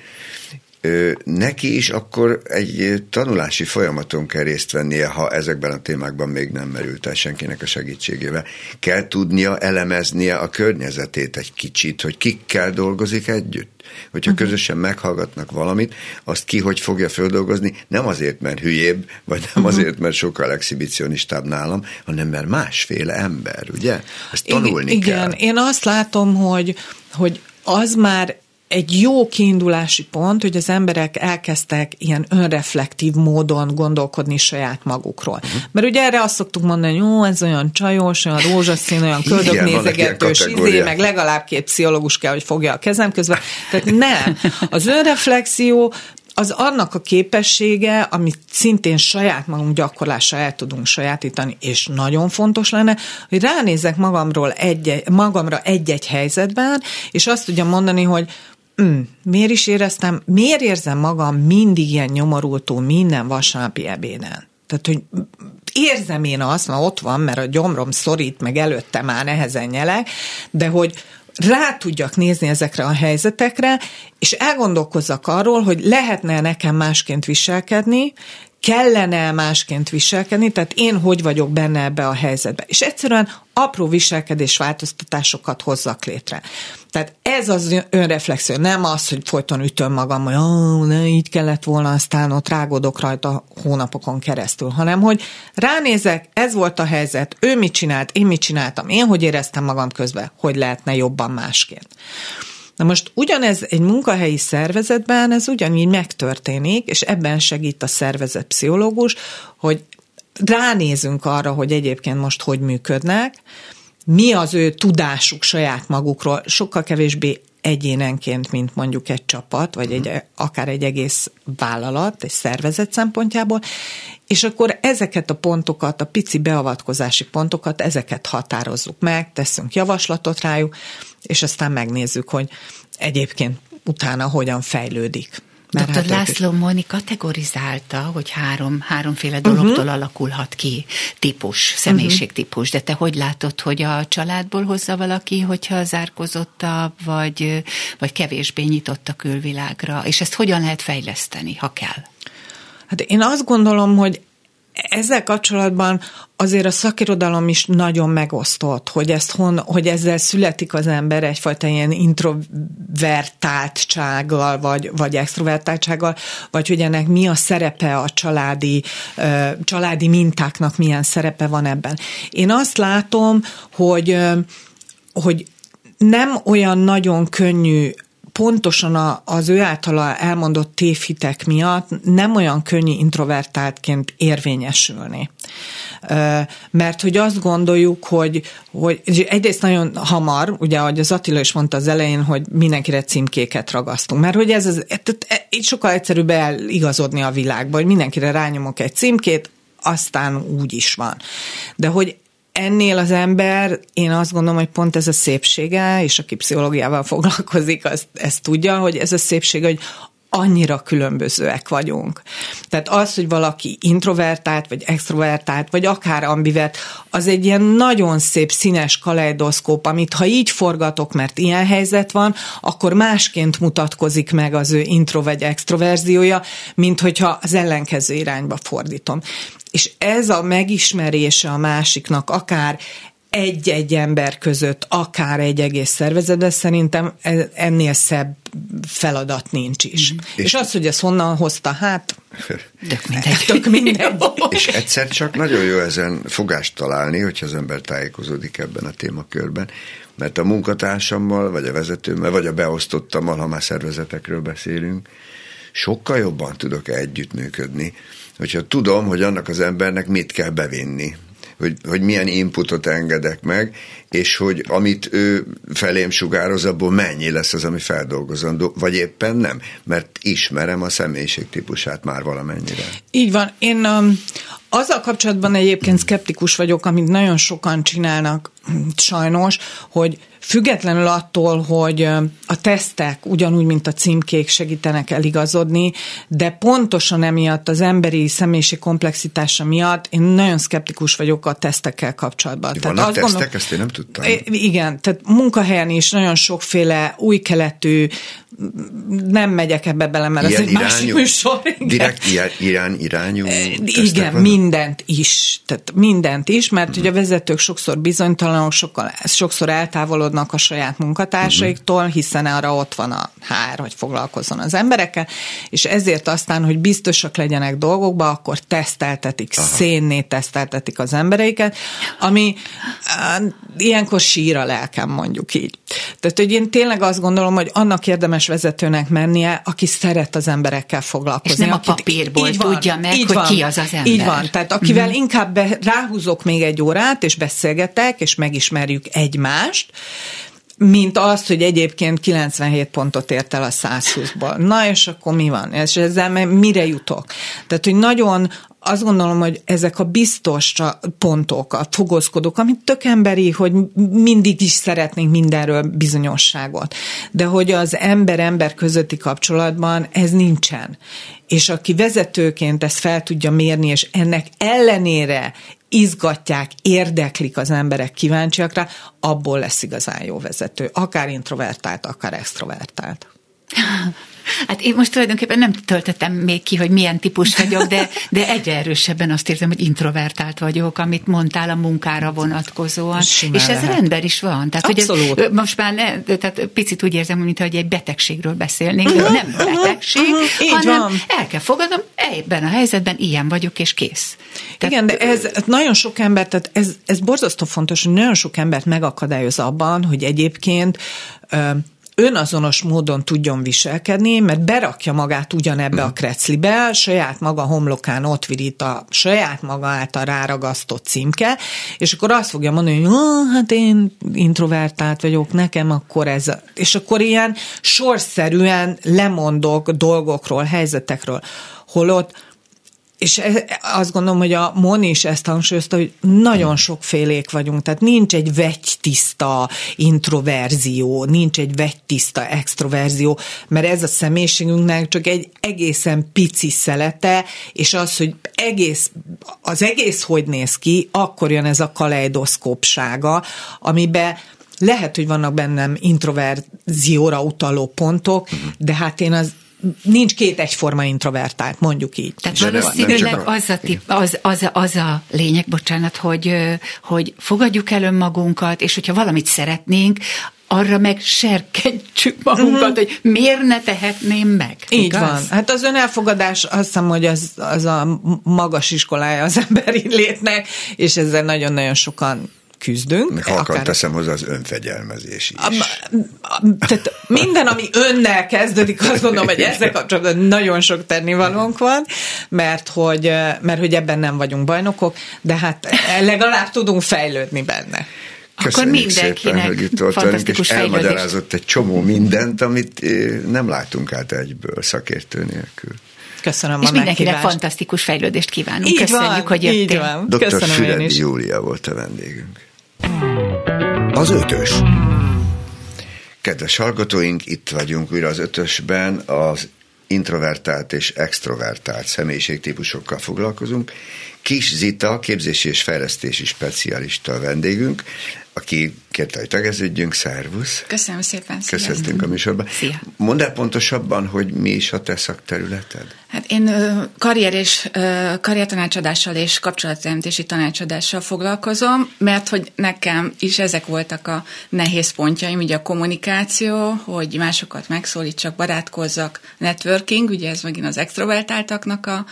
neki is akkor egy tanulási folyamaton kell részt vennie, ha ezekben a témákban még nem merült el senkinek a segítségével. Kell tudnia elemeznie a környezetét egy kicsit, hogy kikkel dolgozik együtt. Hogyha uh-huh. közösen meghallgatnak valamit, azt ki hogy fogja földolgozni, nem azért, mert hülyébb, vagy nem uh-huh. azért, mert sokkal exhibicionistább nálam, hanem mert másféle ember, ugye? Ezt tanulni igen, kell. Igen, én azt látom, hogy, hogy az már egy jó kiindulási pont, hogy az emberek elkezdtek ilyen önreflektív módon gondolkodni saját magukról. Uh-huh. Mert ugye erre azt szoktuk mondani, hogy jó, ez olyan csajos, olyan rózsaszín, olyan köldögnézegetős, izé, meg legalább két pszichológus kell, hogy fogja a kezem közben. Tehát nem. Az önreflexió az annak a képessége, amit szintén saját magunk gyakorlása el tudunk sajátítani, és nagyon fontos lenne, hogy ránézek magamról egy, magamra egy-egy helyzetben, és azt tudjam mondani, hogy mm, miért is éreztem, miért érzem magam mindig ilyen nyomorultó minden vasárnapi ebéden? Tehát, hogy érzem én azt, mert ott van, mert a gyomrom szorít, meg előtte már nehezen nyelek, de hogy rá tudjak nézni ezekre a helyzetekre, és elgondolkozzak arról, hogy lehetne nekem másként viselkedni, kellene másként viselkedni, tehát én hogy vagyok benne ebbe a helyzetbe. És egyszerűen apró viselkedés változtatásokat hozzak létre. Tehát ez az önreflexió, nem az, hogy folyton ütöm magam, hogy oh, ne, így kellett volna, aztán ott rágodok rajta hónapokon keresztül, hanem hogy ránézek, ez volt a helyzet, ő mit csinált, én mit csináltam, én hogy éreztem magam közben, hogy lehetne jobban másként. Na most ugyanez egy munkahelyi szervezetben, ez ugyanígy megtörténik, és ebben segít a szervezet pszichológus, hogy ránézünk arra, hogy egyébként most hogy működnek, mi az ő tudásuk saját magukról, sokkal kevésbé egyénenként, mint mondjuk egy csapat, vagy egy, akár egy egész vállalat, egy szervezet szempontjából, és akkor ezeket a pontokat, a pici beavatkozási pontokat, ezeket határozzuk meg, teszünk javaslatot rájuk, és aztán megnézzük, hogy egyébként utána hogyan fejlődik. Dr. Hát László Moni kategorizálta, hogy három, háromféle dologtól uh-huh. alakulhat ki típus, személyiségtípus, de te hogy látod, hogy a családból hozza valaki, hogyha zárkozottabb, vagy, vagy kevésbé nyitott a külvilágra, és ezt hogyan lehet fejleszteni, ha kell? Hát én azt gondolom, hogy ezzel kapcsolatban azért a szakirodalom is nagyon megosztott, hogy, ezt hon, hogy ezzel születik az ember egyfajta ilyen introvertáltsággal, vagy, vagy extrovertáltsággal, vagy hogy ennek mi a szerepe a családi, családi mintáknak, milyen szerepe van ebben. Én azt látom, hogy, hogy nem olyan nagyon könnyű pontosan a, az ő általa elmondott tévhitek miatt nem olyan könnyű introvertáltként érvényesülni. Mert hogy azt gondoljuk, hogy, hogy egyrészt nagyon hamar, ugye ahogy az Attila is mondta az elején, hogy mindenkire címkéket ragasztunk. Mert hogy ez, ez, ez így sokkal egyszerűbb eligazodni a világba, hogy mindenkire rányomok egy címkét, aztán úgy is van. De hogy ennél az ember, én azt gondolom, hogy pont ez a szépsége, és aki pszichológiával foglalkozik, azt, ezt tudja, hogy ez a szépsége, hogy annyira különbözőek vagyunk. Tehát az, hogy valaki introvertált, vagy extrovertált, vagy akár ambivert, az egy ilyen nagyon szép színes kaleidoszkóp, amit ha így forgatok, mert ilyen helyzet van, akkor másként mutatkozik meg az ő intro vagy extroverziója, mint hogyha az ellenkező irányba fordítom. És ez a megismerése a másiknak, akár egy-egy ember között, akár egy egész szervezetben, szerintem e- ennél szebb feladat nincs is. Mm. És, és az, hogy ez honnan hozta, hát tök mindegy. Tök mindegy. <laughs> és egyszer csak nagyon jó ezen fogást találni, hogyha az ember tájékozódik ebben a témakörben, mert a munkatársammal, vagy a vezetőmmel, vagy a beosztottammal, ha már szervezetekről beszélünk, sokkal jobban tudok együttműködni, hogyha tudom, hogy annak az embernek mit kell bevinni, hogy, hogy milyen inputot engedek meg, és hogy amit ő felém sugároz, abból mennyi lesz az, ami feldolgozandó, vagy éppen nem, mert ismerem a személyiségtípusát már valamennyire. Így van. Én um, azzal kapcsolatban egyébként szkeptikus vagyok, amit nagyon sokan csinálnak, sajnos, hogy Függetlenül attól, hogy a tesztek ugyanúgy, mint a címkék segítenek eligazodni, de pontosan emiatt az emberi személyiség komplexitása miatt én nagyon szkeptikus vagyok a tesztekkel kapcsolatban. Vannak tehát tesztek, gondolom, ezt én nem tudtam. Igen, tehát munkahelyen is nagyon sokféle új keletű nem megyek ebbe bele, mert ilyen ez egy irányú, másik műsor. Igen. Direkt irány, irányú Igen, vannak? mindent is. Tehát mindent is, mert uh-huh. ugye a vezetők sokszor bizonytalanok, sokkal, sokszor eltávolodnak a saját munkatársaiktól, hiszen arra ott van a hár, hogy foglalkozzon az emberekkel, és ezért aztán, hogy biztosak legyenek dolgokba, akkor teszteltetik, Aha. szénné teszteltetik az embereiket, ami uh, ilyenkor sír a lelkem, mondjuk így. Tehát, hogy én tényleg azt gondolom, hogy annak érdemes vezetőnek mennie, aki szeret az emberekkel foglalkozni. És nem a papírból így van, tudja meg, így hogy van, ki az az ember. Így van, tehát akivel mm-hmm. inkább be, ráhúzok még egy órát, és beszélgetek, és megismerjük egymást, mint az, hogy egyébként 97 pontot ért el a 120-ból. Na, és akkor mi van? És ezzel mire jutok? Tehát, hogy nagyon azt gondolom, hogy ezek a biztos pontok, a fogozkodók, amit tök emberi, hogy mindig is szeretnénk mindenről bizonyosságot, de hogy az ember-ember közötti kapcsolatban ez nincsen. És aki vezetőként ezt fel tudja mérni, és ennek ellenére izgatják, érdeklik az emberek kíváncsiak rá, abból lesz igazán jó vezető. Akár introvertált, akár extrovertált. <laughs> Hát én most tulajdonképpen nem töltöttem még ki, hogy milyen típus vagyok, de, de egyre erősebben azt érzem, hogy introvertált vagyok, amit mondtál a munkára vonatkozóan. Simán és ez lehet. rendben is van. Tehát, Abszolút. Hogy ez, most már ne, tehát picit úgy érzem, mintha egy betegségről beszélnénk, de nem betegség, Így hanem van. el kell fogadnom, ebben a helyzetben ilyen vagyok, és kész. Tehát, Igen, de ez nagyon sok ember, tehát ez, ez borzasztó fontos, hogy nagyon sok embert megakadályoz abban, hogy egyébként önazonos módon tudjon viselkedni, mert berakja magát ugyanebbe a kreclibe, saját maga homlokán ott virít a saját maga által ráragasztott címke, és akkor azt fogja mondani, hogy hát én introvertált vagyok, nekem akkor ez, a-" és akkor ilyen sorszerűen lemondok dolgokról, helyzetekről, holott és e- azt gondolom, hogy a Moni is ezt hangsúlyozta, hogy nagyon sokfélék vagyunk, tehát nincs egy vegytiszta introverzió, nincs egy vegytiszta extroverzió, mert ez a személyiségünknek csak egy egészen pici szelete, és az, hogy egész, az egész hogy néz ki, akkor jön ez a kaleidoszkópsága, amiben lehet, hogy vannak bennem introverzióra utaló pontok, de hát én az nincs két egyforma introvertált, mondjuk így. Tehát valószínűleg az, a tip, az, az, a- az a lényeg, bocsánat, hogy, hogy fogadjuk el önmagunkat, és hogyha valamit szeretnénk, arra meg serkentsük magunkat, hogy miért ne tehetném meg. Így igaz? van. Hát az önelfogadás azt hiszem, hogy az, az a magas iskolája az <laughs> emberi létnek, és ezzel nagyon-nagyon sokan küzdünk. Meg halkan teszem hozzá az önfegyelmezés is. A- a- Tehát minden, ami önnel kezdődik, azt gondolom, hogy ezzel kapcsolatban nagyon sok tennivalónk van, mert hogy, mert hogy ebben nem vagyunk bajnokok, de hát legalább tudunk fejlődni benne. Akkor Köszönjük mindenkinek szépen, hogy itt volt velünk, és elmagyarázott egy csomó mindent, amit nem látunk át egyből szakértő nélkül. Köszönöm És a mindenkinek meghívást. fantasztikus fejlődést kívánunk. Így Köszönjük, van, hogy jöttél. így van. Dr. Köszönöm én Füredi is. Júlia volt a vendégünk. Az ötös. Kedves hallgatóink, itt vagyunk újra az ötösben, az introvertált és extrovertált személyiségtípusokkal foglalkozunk. Kis Zita, képzési és fejlesztési specialista a vendégünk, aki kérte, hogy tegeződjünk, szervusz. Köszönöm szépen. Köszöntünk a műsorban. Szia. Mondd el pontosabban, hogy mi is a te szakterületed? Hát én karrier és karriertanácsadással és kapcsolatteremtési tanácsadással foglalkozom, mert hogy nekem is ezek voltak a nehéz pontjaim, ugye a kommunikáció, hogy másokat megszólítsak, barátkozzak, networking, ugye ez megint az extrovertáltaknak a,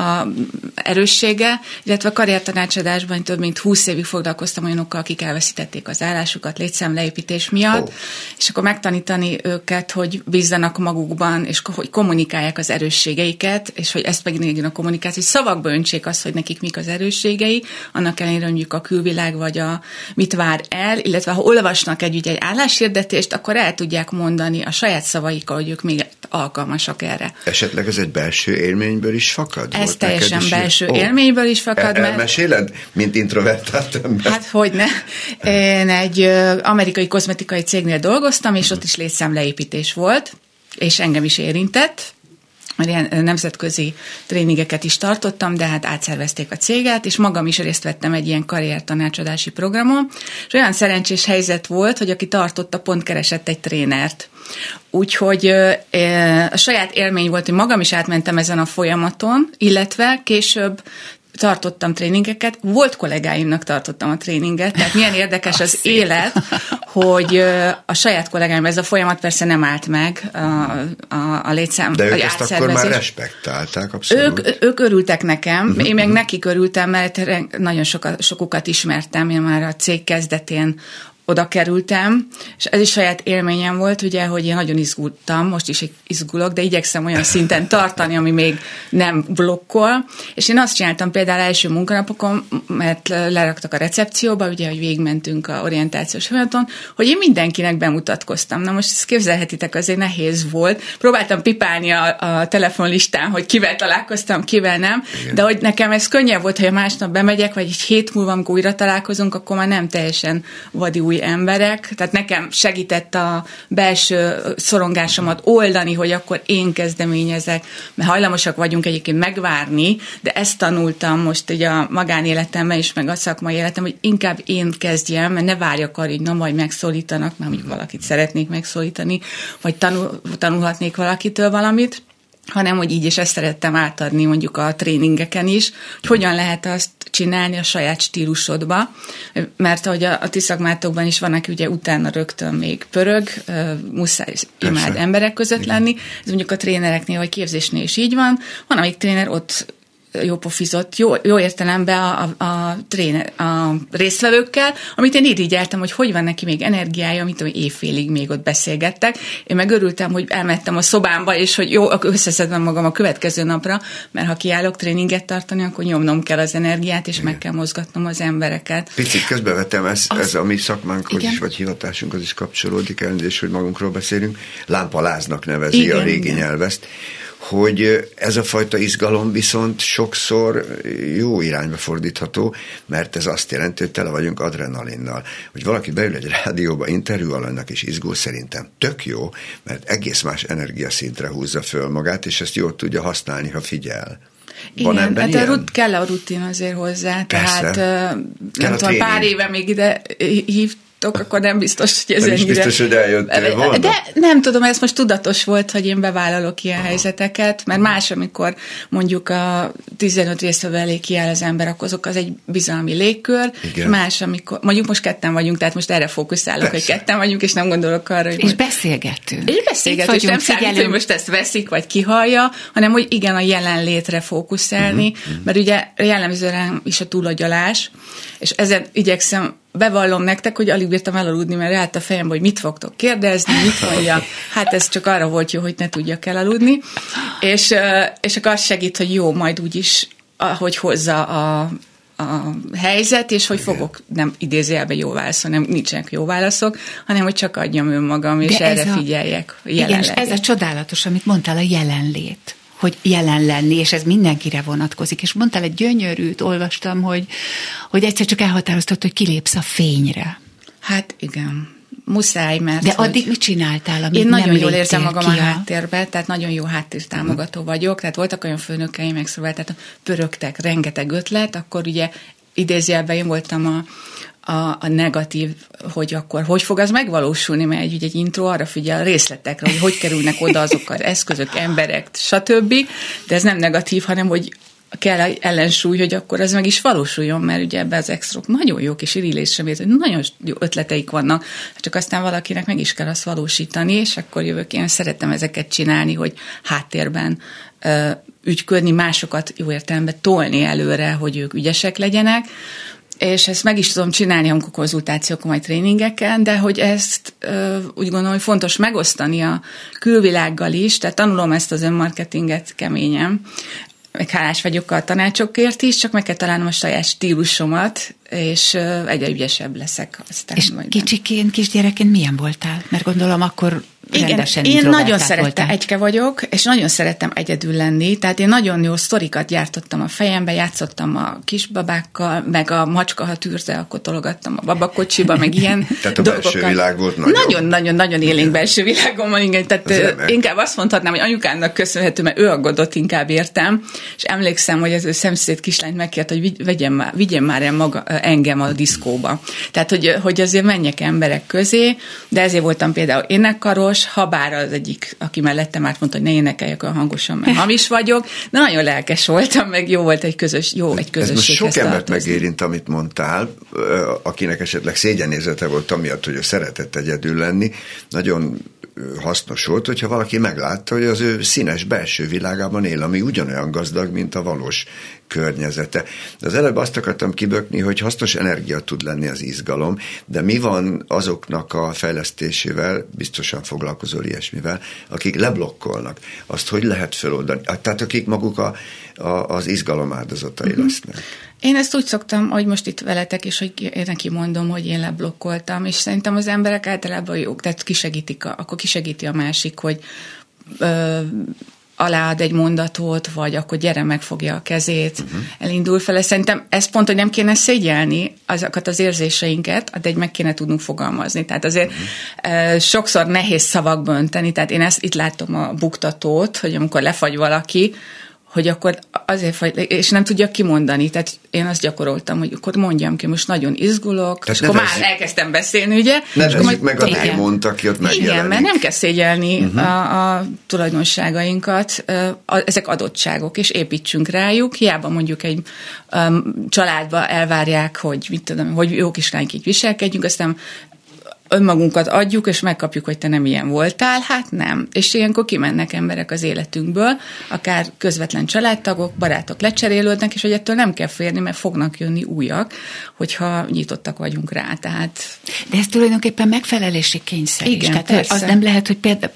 a erőssége, illetve a karriertanácsadásban több mint 20 évig foglalkoztam olyanokkal, akik elveszítették az állásukat létszámleépítés miatt, Ó. és akkor megtanítani őket, hogy bízzanak magukban, és hogy kommunikálják az erősségeiket, és hogy ezt megint legyen a kommunikáció, hogy szavakba öntsék azt, hogy nekik mik az erősségei, annak ellenére, hogy mondjuk a külvilág vagy a mit vár el, illetve ha olvasnak egy, ugye, egy álláshirdetést, akkor el tudják mondani a saját szavaikkal, hogy ők még alkalmasak erre. Esetleg ez egy belső élményből is fakad? Ez Volt teljesen is belső Ó. élményből is fakad, El- mert- Elmeséled, mint introvertált ember? Hát hogyne. Én egy amerikai kozmetikai cégnél dolgoztam, és ott is létszámleépítés volt, és engem is érintett, mert ilyen nemzetközi tréningeket is tartottam, de hát átszervezték a céget, és magam is részt vettem egy ilyen karriertanácsadási programon, és olyan szerencsés helyzet volt, hogy aki tartotta, pont keresett egy trénert. Úgyhogy a saját élmény volt, hogy magam is átmentem ezen a folyamaton, illetve később tartottam tréningeket, volt kollégáimnak tartottam a tréninget, tehát milyen <laughs> érdekes az élet, hogy a saját kollégáim, ez a folyamat persze nem állt meg, a, a, a létszám, De ők ezt akkor már respektálták, abszolút. Ők, ők örültek nekem, Mhm. én meg nekik örültem, mert nagyon sokat, sokukat ismertem, én már a cég kezdetén oda kerültem, és ez is saját élményem volt, ugye, hogy én nagyon izgultam, most is izgulok, de igyekszem olyan szinten <laughs> tartani, ami még nem blokkol, és én azt csináltam például első munkanapokon, mert leraktak a recepcióba, ugye, hogy végigmentünk a orientációs folyamaton, hogy én mindenkinek bemutatkoztam. Na most ezt képzelhetitek, azért nehéz volt. Próbáltam pipálni a, a telefonlistán, hogy kivel találkoztam, kivel nem, Igen. de hogy nekem ez könnyebb volt, hogy a másnap bemegyek, vagy egy hét múlva, amikor újra találkozunk, akkor már nem teljesen vadi új új emberek, tehát nekem segített a belső szorongásomat oldani, hogy akkor én kezdeményezek, mert hajlamosak vagyunk egyébként megvárni, de ezt tanultam most ugye a magánéletemben is, meg a szakmai életem, hogy inkább én kezdjem, mert ne várjak arra, hogy na majd megszólítanak, mert mondjuk valakit szeretnék megszólítani, vagy tanul, tanulhatnék valakitől valamit, hanem hogy így is ezt szerettem átadni mondjuk a tréningeken is, hogy hogyan lehet azt csinálni a saját stílusodba, mert ahogy a, a ti szakmátokban is vannak, ugye utána rögtön még pörög, muszáj imád emberek között Igen. lenni, ez mondjuk a trénereknél vagy képzésnél is így van, van, amik tréner ott jó pofizott, jó, jó értelemben a, a, a, tréner, a résztvevőkkel, amit én irigyeltem, hogy hogy van neki még energiája, amit hogy évfélig még ott beszélgettek. Én meg örültem, hogy elmettem a szobámba, és hogy jó, akkor összeszedem magam a következő napra, mert ha kiállok tréninget tartani, akkor nyomnom kell az energiát, és Igen. meg kell mozgatnom az embereket. Picit közbevetem, ez, az, ez a mi szakmánkhoz Igen. is, vagy hivatásunkhoz is kapcsolódik, elnézést, hogy magunkról beszélünk. Lámpaláznak nevezi Igen, a régi Igen. nyelvezt hogy ez a fajta izgalom viszont sokszor jó irányba fordítható, mert ez azt jelenti, hogy tele vagyunk adrenalinnal. Hogy valaki beül egy rádióba, interjú alannak és izgul, szerintem tök jó, mert egész más energiaszintre húzza föl magát, és ezt jól tudja használni, ha figyel. Van Igen, hát ilyen? a rut, kell a rutin azért hozzá, Persze. tehát nem tudom, pár éve még ide hív, tudtok, akkor nem biztos, hogy ez nem ennyire... biztos, hogy eljöttél volna. De nem tudom, ez most tudatos volt, hogy én bevállalok ilyen Aha. helyzeteket, mert más, amikor mondjuk a 15 résztvevő elé kiáll az ember, akkor azok az egy bizalmi légkör, Igen. más, amikor, mondjuk most ketten vagyunk, tehát most erre fókuszálok, Persze. hogy ketten vagyunk, és nem gondolok arra, hogy... És most... beszélgetünk. És beszélgetünk, és nem számít, hogy most ezt veszik, vagy kihallja, hanem hogy igen, a jelenlétre fókuszálni, uh-huh. mert ugye jellemzően is a túlagyalás, és ezen igyekszem bevallom nektek, hogy alig bírtam elaludni, mert állt a fejem, hogy mit fogtok kérdezni, mit mondja. Hát ez csak arra volt jó, hogy ne tudjak elaludni. És, és akkor az segít, hogy jó, majd úgyis, ahogy hozza a, a helyzet, és hogy fogok nem idézőjelbe jó válaszol, nem nincsenek jó válaszok, hanem hogy csak adjam önmagam, és De erre a, figyeljek. Igen, és ez a csodálatos, amit mondtál, a jelenlét hogy jelen lenni, és ez mindenkire vonatkozik. És mondtál egy gyönyörűt, olvastam, hogy, hogy egyszer csak elhatároztad, hogy kilépsz a fényre. Hát igen muszáj, mert... De addig hogy mit csináltál, amit Én nagyon jól érzem magam a, a háttérbe, tehát nagyon jó háttértámogató vagyok, tehát voltak olyan főnökeim, meg szóval, tehát pörögtek rengeteg ötlet, akkor ugye idézőjelben én voltam a, a, a negatív, hogy akkor hogy fog az megvalósulni, mert egy, egy intro arra figyel a részletekre, hogy hogy kerülnek oda azok az eszközök, emberek, stb. De ez nem negatív, hanem hogy kell ellensúly, hogy akkor ez meg is valósuljon, mert ugye ebbe az extrok nagyon jók, és irillésre hogy nagyon jó ötleteik vannak, csak aztán valakinek meg is kell azt valósítani, és akkor jövök, én szeretem ezeket csinálni, hogy háttérben ügyködni, másokat jó értelemben tolni előre, hogy ők ügyesek legyenek, és ezt meg is tudom csinálni amikor konzultációkon vagy tréningeken, de hogy ezt ö, úgy gondolom, hogy fontos megosztani a külvilággal is, tehát tanulom ezt az önmarketinget keményen, meg hálás vagyok a tanácsokért is, csak meg kell találnom a saját stílusomat, és egyre ügyesebb leszek. Aztán és majd kicsiként, kisgyerekként milyen voltál? Mert gondolom akkor igen, én nagyon szerettem, egyke vagyok, és nagyon szerettem egyedül lenni, tehát én nagyon jó sztorikat gyártottam a fejembe, játszottam a kisbabákkal, meg a macska, ha tűrte, akkor tologattam a babakocsiba, meg ilyen <laughs> Tehát a dolgokat. belső világ volt nagyon. Nagyon-nagyon-nagyon élénk belső világom van, igen, tehát inkább azt mondhatnám, hogy anyukámnak köszönhető, mert ő aggódott inkább értem, és emlékszem, hogy az ő szemszéd kislányt megkért, hogy vigyen már, vigyen már el maga, engem a diszkóba. Tehát, hogy, hogy azért menjek emberek közé, de ezért voltam például énekkaros, hangos, ha bár az egyik, aki mellettem már mondta, hogy ne énekeljek olyan hangosan, mert hamis vagyok, de nagyon lelkes voltam, meg jó volt egy közös, jó egy közösség. Ez most sok embert megérint, amit mondtál, akinek esetleg szégyenézete volt amiatt, hogy ő szeretett egyedül lenni. Nagyon hasznos volt, hogyha valaki meglátta, hogy az ő színes belső világában él, ami ugyanolyan gazdag, mint a valós környezete. De az előbb azt akartam kibökni, hogy hasznos energia tud lenni az izgalom, de mi van azoknak a fejlesztésével, biztosan foglalkozol ilyesmivel, akik leblokkolnak. Azt hogy lehet feloldani? Tehát akik maguk a, a, az izgalom áldozatai uh-huh. lesznek. Én ezt úgy szoktam, hogy most itt veletek, és hogy én neki mondom, hogy én leblokkoltam, és szerintem az emberek általában jók, tehát kisegítik, a, akkor kisegíti a másik, hogy ö, aláad egy mondatot, vagy akkor gyere megfogja a kezét, uh-huh. elindul fele. Szerintem ez pont, hogy nem kéne szégyelni azokat az érzéseinket, de egy meg kéne tudnunk fogalmazni. Tehát azért uh-huh. sokszor nehéz szavakba önteni, tehát én ezt itt látom a buktatót, hogy amikor lefagy valaki, hogy akkor azért, és nem tudja kimondani. Tehát én azt gyakoroltam, hogy akkor mondjam ki, most nagyon izgulok, Tehát és akkor már elkezdtem beszélni, ugye? Nevezzük majd, meg a mondta, aki ott megjelenik. Igen, mert nem kell szégyelni uh-huh. a, a tulajdonságainkat, a, ezek adottságok, és építsünk rájuk. Hiába mondjuk egy um, családba elvárják, hogy mit tudom, hogy jó kislányk így viselkedjünk, aztán önmagunkat adjuk, és megkapjuk, hogy te nem ilyen voltál, hát nem. És ilyenkor kimennek emberek az életünkből, akár közvetlen családtagok, barátok lecserélődnek, és hogy ettől nem kell férni, mert fognak jönni újak, hogyha nyitottak vagyunk rá. Tehát... De ez tulajdonképpen megfelelési kényszer Igen, is. Tehát az nem lehet, hogy például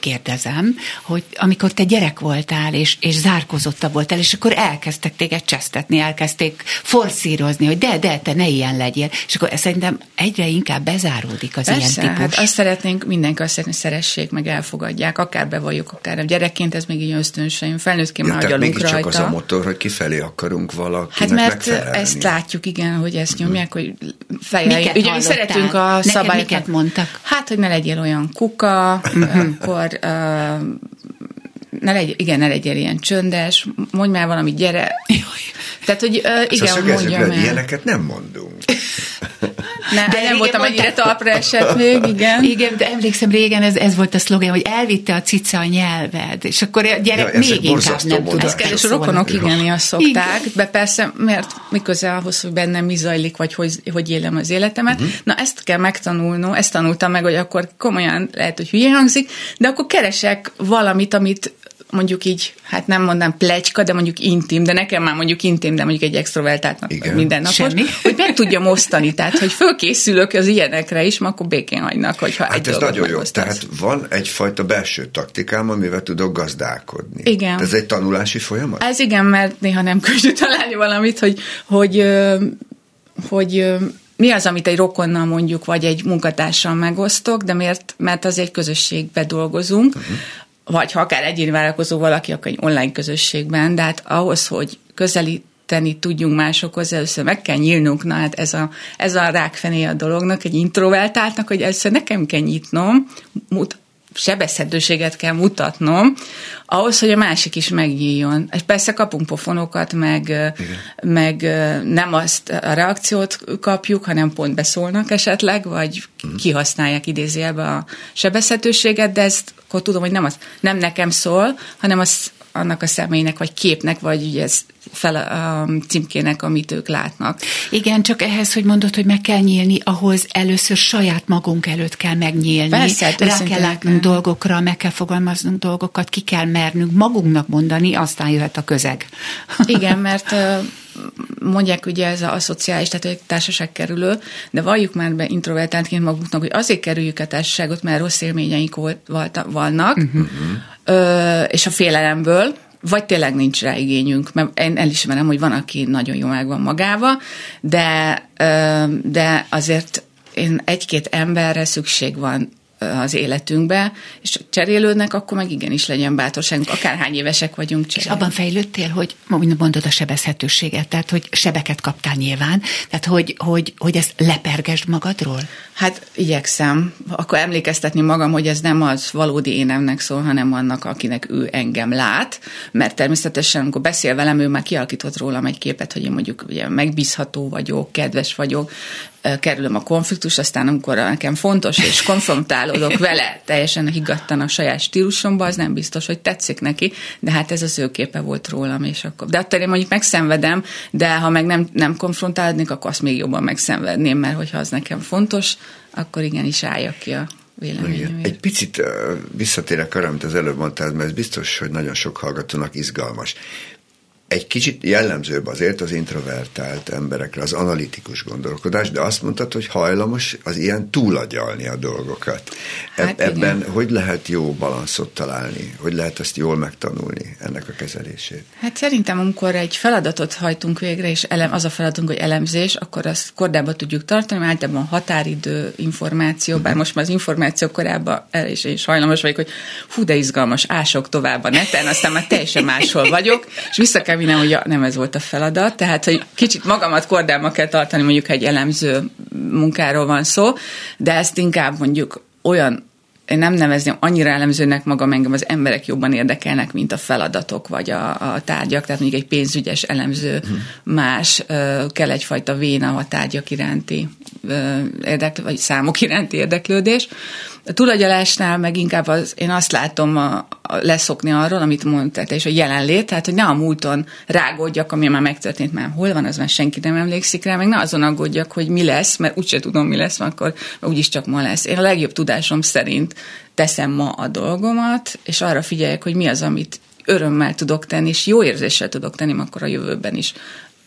kérdezem, hogy amikor te gyerek voltál, és, és zárkozotta voltál, és akkor elkezdtek téged csesztetni, elkezdték forszírozni, hogy de, de, te ne ilyen legyél, és akkor szerintem egyre inkább bezáródik az Persze, ilyen típus. Hát azt szeretnénk, mindenki azt szeretné, szeressék, meg elfogadják, akár bevalljuk, akár a gyerekként, ez még így ösztönseim, felnőttként ja, már agyalunk rajta. csak az a motor, hogy kifelé akarunk valakinek Hát mert megfelelni. ezt látjuk, igen, hogy ezt nyomják, hogy fejjel. Ugye mi szeretünk a szabályokat. mondtak? Hát, hogy ne legyél olyan kuka, akkor uh, ne legy, igen, ne legyél ilyen csöndes, mondj már valamit, gyere. Tehát, hogy uh, igen, szóval mondjam el. Ilyeneket nem mondunk. <laughs> Ne, de nem voltam annyira talpra esett még, <laughs> igen. Igen, de emlékszem régen ez, ez volt a szlogen, hogy elvitte a cica a nyelved, és akkor a gyerek ja, még inkább nem tud. Ezt kell, és rokonok igen, azt szokták, igen. de persze, mert miközben ahhoz, hogy bennem mi zajlik, vagy hogy, hogy élem az életemet. Uh-huh. Na ezt kell megtanulnom, ezt tanultam meg, hogy akkor komolyan lehet, hogy hülye hangzik, de akkor keresek valamit, amit mondjuk így, hát nem mondom plecska, de mondjuk intim, de nekem már mondjuk intim, de mondjuk egy extrovertáltnak Igen. mindennapos, Semmi. hogy meg tudjam osztani, tehát hogy fölkészülök az ilyenekre is, akkor békén hagynak, hogyha hát egy ez nagyon jó, tehát van egyfajta belső taktikám, amivel tudok gazdálkodni. Igen. Ez egy tanulási folyamat? Ez igen, mert néha nem könnyű találni valamit, hogy, hogy, hogy mi az, amit egy rokonnal mondjuk, vagy egy munkatársal megosztok, de miért? Mert az egy közösségbe dolgozunk, uh-huh vagy ha akár egyéni vállalkozó valaki, akkor egy online közösségben, de hát ahhoz, hogy közelíteni tudjunk másokhoz, először meg kell nyílnunk, na hát ez a, ez a rákfené a dolognak, egy introvertáltnak, hogy először nekem kell nyitnom, mut, sebezhetőséget kell mutatnom, ahhoz, hogy a másik is megnyíljon. És persze kapunk pofonokat, meg, meg nem azt a reakciót kapjuk, hanem pont beszólnak esetleg, vagy uh-huh. kihasználják idézőjelbe a sebezhetőséget, de ezt akkor tudom, hogy nem, az, nem nekem szól, hanem az annak a személynek, vagy képnek, vagy ugye ez fel a címkének, amit ők látnak. Igen, csak ehhez, hogy mondod, hogy meg kell nyílni, ahhoz először saját magunk előtt kell megnyílni. Persze, hát Rá kell látnunk dolgokra, meg kell fogalmaznunk dolgokat, ki kell mernünk magunknak mondani, aztán jöhet a közeg. Igen, mert mondják ugye ez a szociális, tehát egy társaság kerülő, de valljuk már be introvertáltként magunknak, hogy azért kerüljük a társaságot, mert rossz élményeink vannak, uh-huh. és a félelemből, vagy tényleg nincs rá igényünk, mert én elismerem, hogy van, aki nagyon jó meg van magába, de, de azért én egy-két emberre szükség van az életünkbe, és cserélődnek, akkor meg igenis legyen bátorságunk, akárhány évesek vagyunk. Cserélni. És abban fejlődtél, hogy mondod a sebezhetőséget, tehát hogy sebeket kaptál nyilván, tehát hogy, hogy, hogy ezt lepergesd magadról? Hát igyekszem. Akkor emlékeztetni magam, hogy ez nem az valódi énemnek szól, hanem annak, akinek ő engem lát, mert természetesen, amikor beszél velem, ő már kialakított rólam egy képet, hogy én mondjuk ugye megbízható vagyok, kedves vagyok, kerülöm a konfliktus, aztán amikor nekem fontos, és <laughs> konfrontálódok vele, teljesen higgadtan a saját stílusomba, az nem biztos, hogy tetszik neki, de hát ez az ő képe volt rólam, és akkor. De attól én mondjuk megszenvedem, de ha meg nem, nem konfrontálódnék, akkor azt még jobban megszenvedném, mert hogyha az nekem fontos, akkor igenis álljak ki a véleményemért. Egy picit visszatérek arra, amit az előbb mondtál, mert ez biztos, hogy nagyon sok hallgatónak izgalmas egy kicsit jellemzőbb azért az introvertált emberekre az analitikus gondolkodás, de azt mondtad, hogy hajlamos az ilyen túlagyalni a dolgokat. Hát Ebben igen. hogy lehet jó balanszot találni? Hogy lehet ezt jól megtanulni, ennek a kezelését? Hát szerintem, amikor egy feladatot hajtunk végre, és elem, az a feladatunk, hogy elemzés, akkor azt kordába tudjuk tartani, általában határidő, információ, bár most már az információ korában el is, is hajlamos vagyok, hogy hú, de izgalmas, ások tovább a neten, aztán már teljesen máshol vagyok, és vissza kell vinnem, hogy nem ez volt a feladat, tehát, hogy kicsit magamat kordába kell tartani, mondjuk egy elemző munkáról van szó, de ezt inkább mondjuk olyan én nem nevezném annyira elemzőnek magam, engem az emberek jobban érdekelnek, mint a feladatok vagy a, a tárgyak, tehát mondjuk egy pénzügyes elemző hmm. más, kell egyfajta véna a tárgyak iránti érdeklődés, vagy számok iránti érdeklődés. A túlagyalásnál meg inkább az, én azt látom a, a leszokni arról, amit mondtál, és a jelenlét, tehát hogy ne a múlton rágódjak, ami már megtörtént, már hol van, az már senki nem emlékszik rá, meg ne azon aggódjak, hogy mi lesz, mert úgyse tudom, mi lesz, akkor úgyis csak ma lesz. Én a legjobb tudásom szerint teszem ma a dolgomat, és arra figyeljek, hogy mi az, amit örömmel tudok tenni, és jó érzéssel tudok tenni, akkor a jövőben is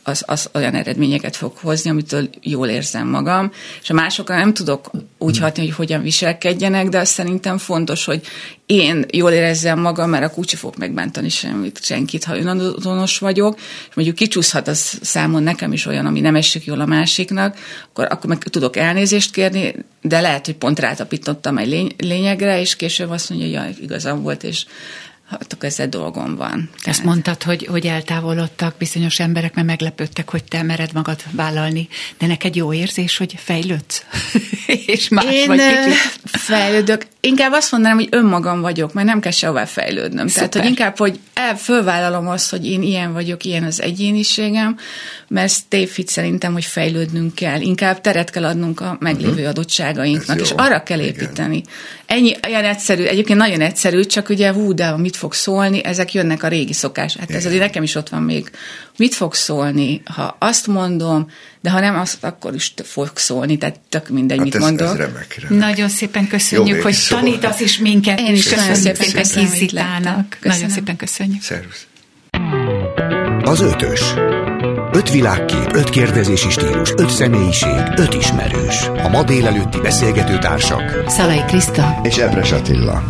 az, az olyan eredményeket fog hozni, amitől jól érzem magam, és a másokra nem tudok úgy hatni, hogy hogyan viselkedjenek, de azt szerintem fontos, hogy én jól érezzem magam, mert a sem fog megbántani semmit, senkit, ha önazonos vagyok, és mondjuk kicsúszhat az számon nekem is olyan, ami nem esik jól a másiknak, akkor, akkor meg tudok elnézést kérni, de lehet, hogy pont rátapítottam egy lény- lényegre, és később azt mondja, hogy jaj, igazam volt, és akkor ezzel dolgom van. Tehát... Ezt mondtad, hogy, hogy eltávolodtak bizonyos emberek, mert meglepődtek, hogy te mered magad vállalni, de neked jó érzés, hogy fejlődsz? <laughs> és más Én vagy kicsit. fejlődök. Inkább azt mondanám, hogy önmagam vagyok, mert nem kell sehová fejlődnöm. Szuper. Tehát, hogy inkább, hogy el, fölvállalom azt, hogy én ilyen vagyok, ilyen az egyéniségem, mert tévhit szerintem, hogy fejlődnünk kell. Inkább teret kell adnunk a meglévő uh-huh. adottságainknak, és arra kell építeni. Igen. Ennyi, olyan egyszerű, egyébként nagyon egyszerű, csak ugye hú, de mit fog szólni, ezek jönnek a régi szokás. Hát ez azért nekem is ott van még. Mit fog szólni, ha azt mondom, de ha nem azt, akkor is fog szólni, tehát tök mindegy, hát mit ez, mondok. Ez remek, remek. Nagyon szépen köszönjük, Jó, hogy szól. tanítasz is minket. Én is köszönöm szépen, köszönöm, köszönöm Nagyon szépen köszönjük. Szervusz. Az ötös. Öt világkép, öt kérdezési stílus, öt személyiség, öt ismerős. A ma délelőtti beszélgető társak. Szalai Kriszta. És Ebres Attila.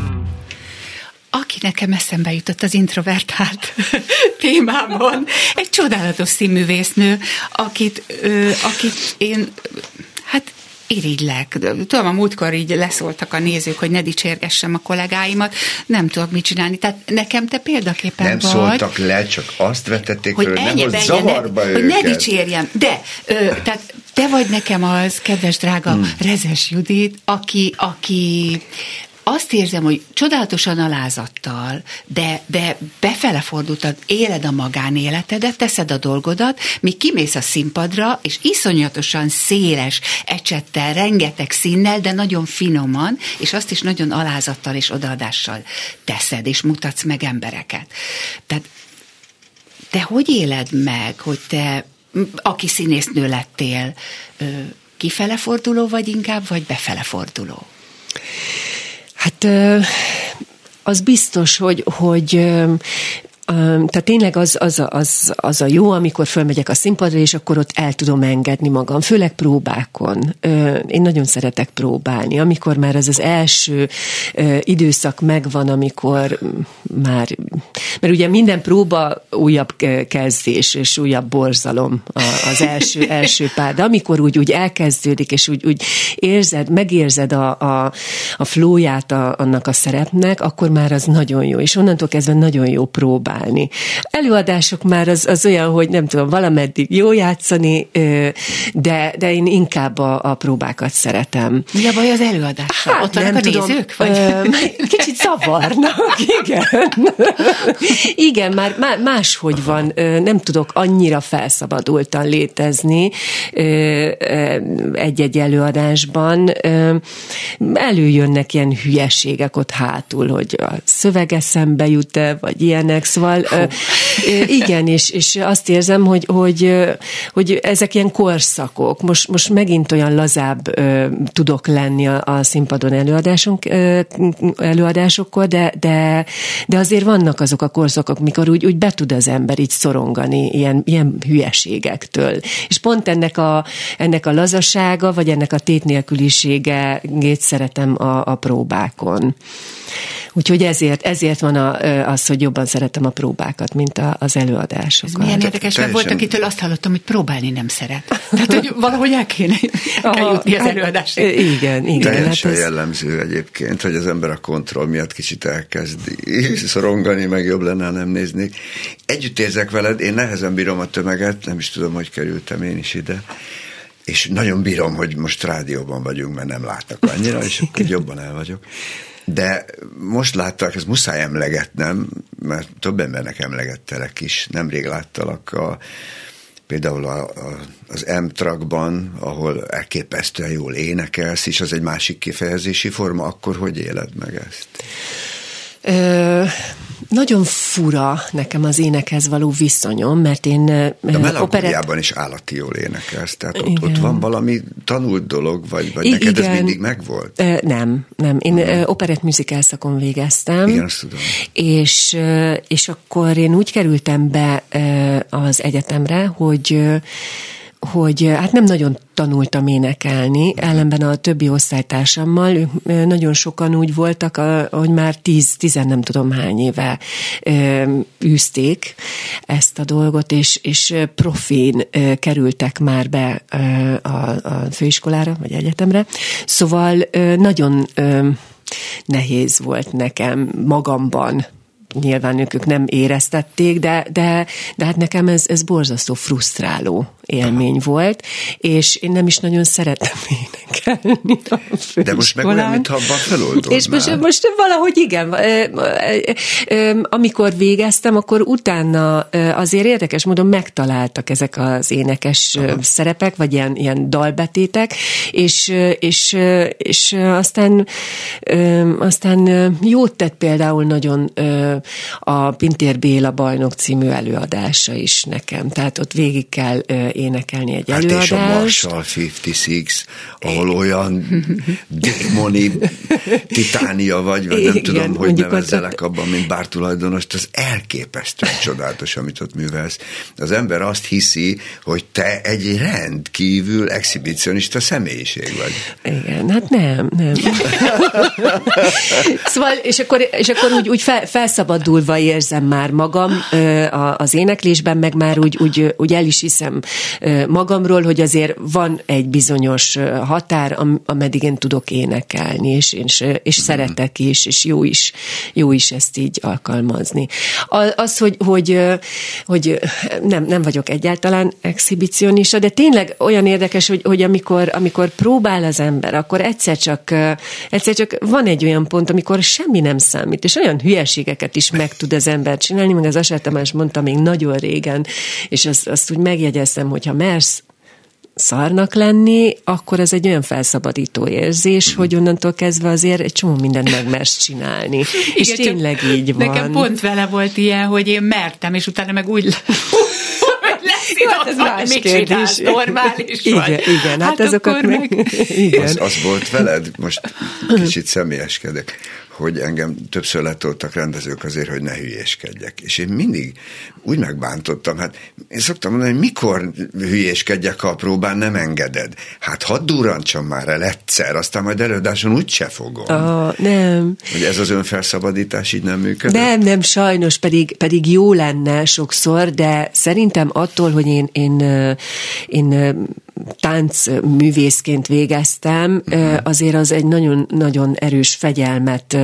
Aki nekem eszembe jutott az introvertált <laughs> témában, egy csodálatos színművésznő, akit, ö, akit én irigylek. Tudom, a múltkor így leszóltak a nézők, hogy ne dicsérgessem a kollégáimat, nem tudok mit csinálni. Tehát nekem te példaképpen nem vagy. szóltak le, csak azt vetették hogy föl, ennyi, nem, zavarba ne, őket. Hogy ne dicsérjem. De, ö, tehát te vagy nekem az, kedves drága hmm. Rezes Judit, aki, aki azt érzem, hogy csodálatosan alázattal, de, de befele fordultad, éled a magánéletedet, teszed a dolgodat, míg kimész a színpadra, és iszonyatosan széles ecsettel, rengeteg színnel, de nagyon finoman, és azt is nagyon alázattal és odaadással teszed, és mutatsz meg embereket. Tehát te hogy éled meg, hogy te, aki színésznő lettél, kifele forduló vagy inkább, vagy befele forduló? Hát az biztos, hogy, hogy tehát tényleg az, az, az, az a jó, amikor fölmegyek a színpadra, és akkor ott el tudom engedni magam, főleg próbákon. Én nagyon szeretek próbálni. Amikor már ez az első időszak megvan, amikor már, mert ugye minden próba újabb kezdés, és újabb borzalom az első, <laughs> első pár, de amikor úgy, úgy elkezdődik, és úgy, úgy érzed, megérzed a, a, a flóját a, annak a szerepnek, akkor már az nagyon jó, és onnantól kezdve nagyon jó próbál találni. Előadások már az, az olyan, hogy nem tudom, valameddig jó játszani, de, de én inkább a, a próbákat szeretem. Mi a baj az előadással? Hát, Ott nem a tudom, nézők? Vagy? <laughs> Kicsit zavarnak, igen. <laughs> igen, már máshogy van, nem tudok annyira felszabadultan létezni egy-egy előadásban. Előjönnek ilyen hülyeségek ott hátul, hogy a szöveg eszembe jut-e, vagy ilyenek, szóval Szóval igen, és, és azt érzem, hogy, hogy, hogy ezek ilyen korszakok. Most, most megint olyan lazább tudok lenni a, a színpadon előadásunk, előadásokkor, de, de, de azért vannak azok a korszakok, mikor úgy, úgy be tud az ember így szorongani ilyen, ilyen hülyeségektől. És pont ennek a, ennek a lazasága, vagy ennek a tét nélküliségét szeretem a, a próbákon. Úgyhogy ezért, ezért van a, az, hogy jobban szeretem a próbákat, mint a, az előadásokat. Ez milyen érdekes, mert volt, akitől azt hallottam, hogy próbálni nem szeret. Tehát, hogy <laughs> valahogy el kéne el kell jutni az hát, előadásig. Igen, igen. Teljesen hát ez... jellemző egyébként, hogy az ember a kontroll miatt kicsit elkezdi <laughs> szorongani, meg jobb lenne, nem nézni. Együtt érzek veled, én nehezen bírom a tömeget, nem is tudom, hogy kerültem én is ide és nagyon bírom, hogy most rádióban vagyunk, mert nem látnak annyira, és akkor jobban el vagyok. De most láttak, ez muszáj emlegetnem, mert több embernek emlegettelek is. Nemrég láttalak a, például a, a, az M-trakban, ahol elképesztően jól énekelsz, és az egy másik kifejezési forma, akkor hogy éled meg ezt? Ö, nagyon fura nekem az énekhez való viszonyom, mert én... De a melankóliában is állati jól énekelsz, tehát ott, ott van valami tanult dolog, vagy, vagy I- neked igen. ez mindig megvolt? Ö, nem, nem. Én hmm. operett musical szakon végeztem. Igen, azt tudom. És, és akkor én úgy kerültem be az egyetemre, hogy hogy hát nem nagyon tanultam énekelni, ellenben a többi osztálytársammal, ők nagyon sokan úgy voltak, hogy már tíz, tizen nem tudom hány éve űzték ezt a dolgot, és, és profén kerültek már be a, a főiskolára, vagy egyetemre. Szóval nagyon nehéz volt nekem magamban nyilván ők, ők nem éreztették, de, de, de hát nekem ez, ez borzasztó frusztráló élmény volt, és én nem is nagyon szeretem énekelni a De most meg olyan, mintha abban feloldódnál. És most, most valahogy igen, amikor végeztem, akkor utána azért érdekes módon megtaláltak ezek az énekes Aha. szerepek, vagy ilyen, ilyen dalbetétek, és, és, és aztán, aztán jót tett például nagyon a Pintér Béla bajnok című előadása is nekem. Tehát ott végig kell énekelni egy hát előadást. és a Marshall 56, ahol olyan démoni titánia vagy, vagy nem Igen, tudom, hogy nevezzelek ott... abban, mint bártulajdonos, az elképesztően csodálatos, amit ott művelsz. Az ember azt hiszi, hogy te egy rendkívül exhibicionista személyiség vagy. Igen, hát nem, nem. <laughs> szóval, és akkor, és akkor úgy, úgy fel, felszabadulva érzem már magam az éneklésben, meg már úgy, úgy, úgy el is hiszem magamról, hogy azért van egy bizonyos határ, ameddig én tudok énekelni, és, és, és szeretek is, és jó is, jó is ezt így alkalmazni. Az, hogy, hogy, hogy nem, nem vagyok egyáltalán exhibicionista, de tényleg olyan érdekes, hogy, hogy amikor, amikor próbál az ember, akkor egyszer csak, egyszer csak van egy olyan pont, amikor semmi nem számít, és olyan hülyeségeket is meg tud az ember csinálni, meg az Asár Tamás mondta még nagyon régen, és azt, azt úgy megjegyeztem, hogyha mersz szarnak lenni, akkor ez egy olyan felszabadító érzés, hogy onnantól kezdve azért egy csomó mindent megmersz csinálni. <laughs> Igen, és tényleg így van. Nekem pont vele volt ilyen, hogy én mertem, és utána meg úgy <laughs> Jó, hát ez más mit kérdés. normális igen, vagy. Igen, hát, hát azokat meg... meg... <laughs> Igen. Az, az volt veled? Most kicsit személyeskedek hogy engem többször letoltak rendezők azért, hogy ne hülyéskedjek. És én mindig úgy megbántottam, hát én szoktam mondani, hogy mikor hülyéskedjek, ha a próbán nem engeded. Hát hadd durrantsam már el egyszer, aztán majd előadáson úgy se fogom. Oh, nem. Hogy ez az önfelszabadítás így nem működik? Nem, nem, sajnos, pedig, pedig jó lenne sokszor, de szerintem attól, hogy én, én, én táncművészként végeztem, uh-huh. azért az egy nagyon-nagyon erős fegyelmet,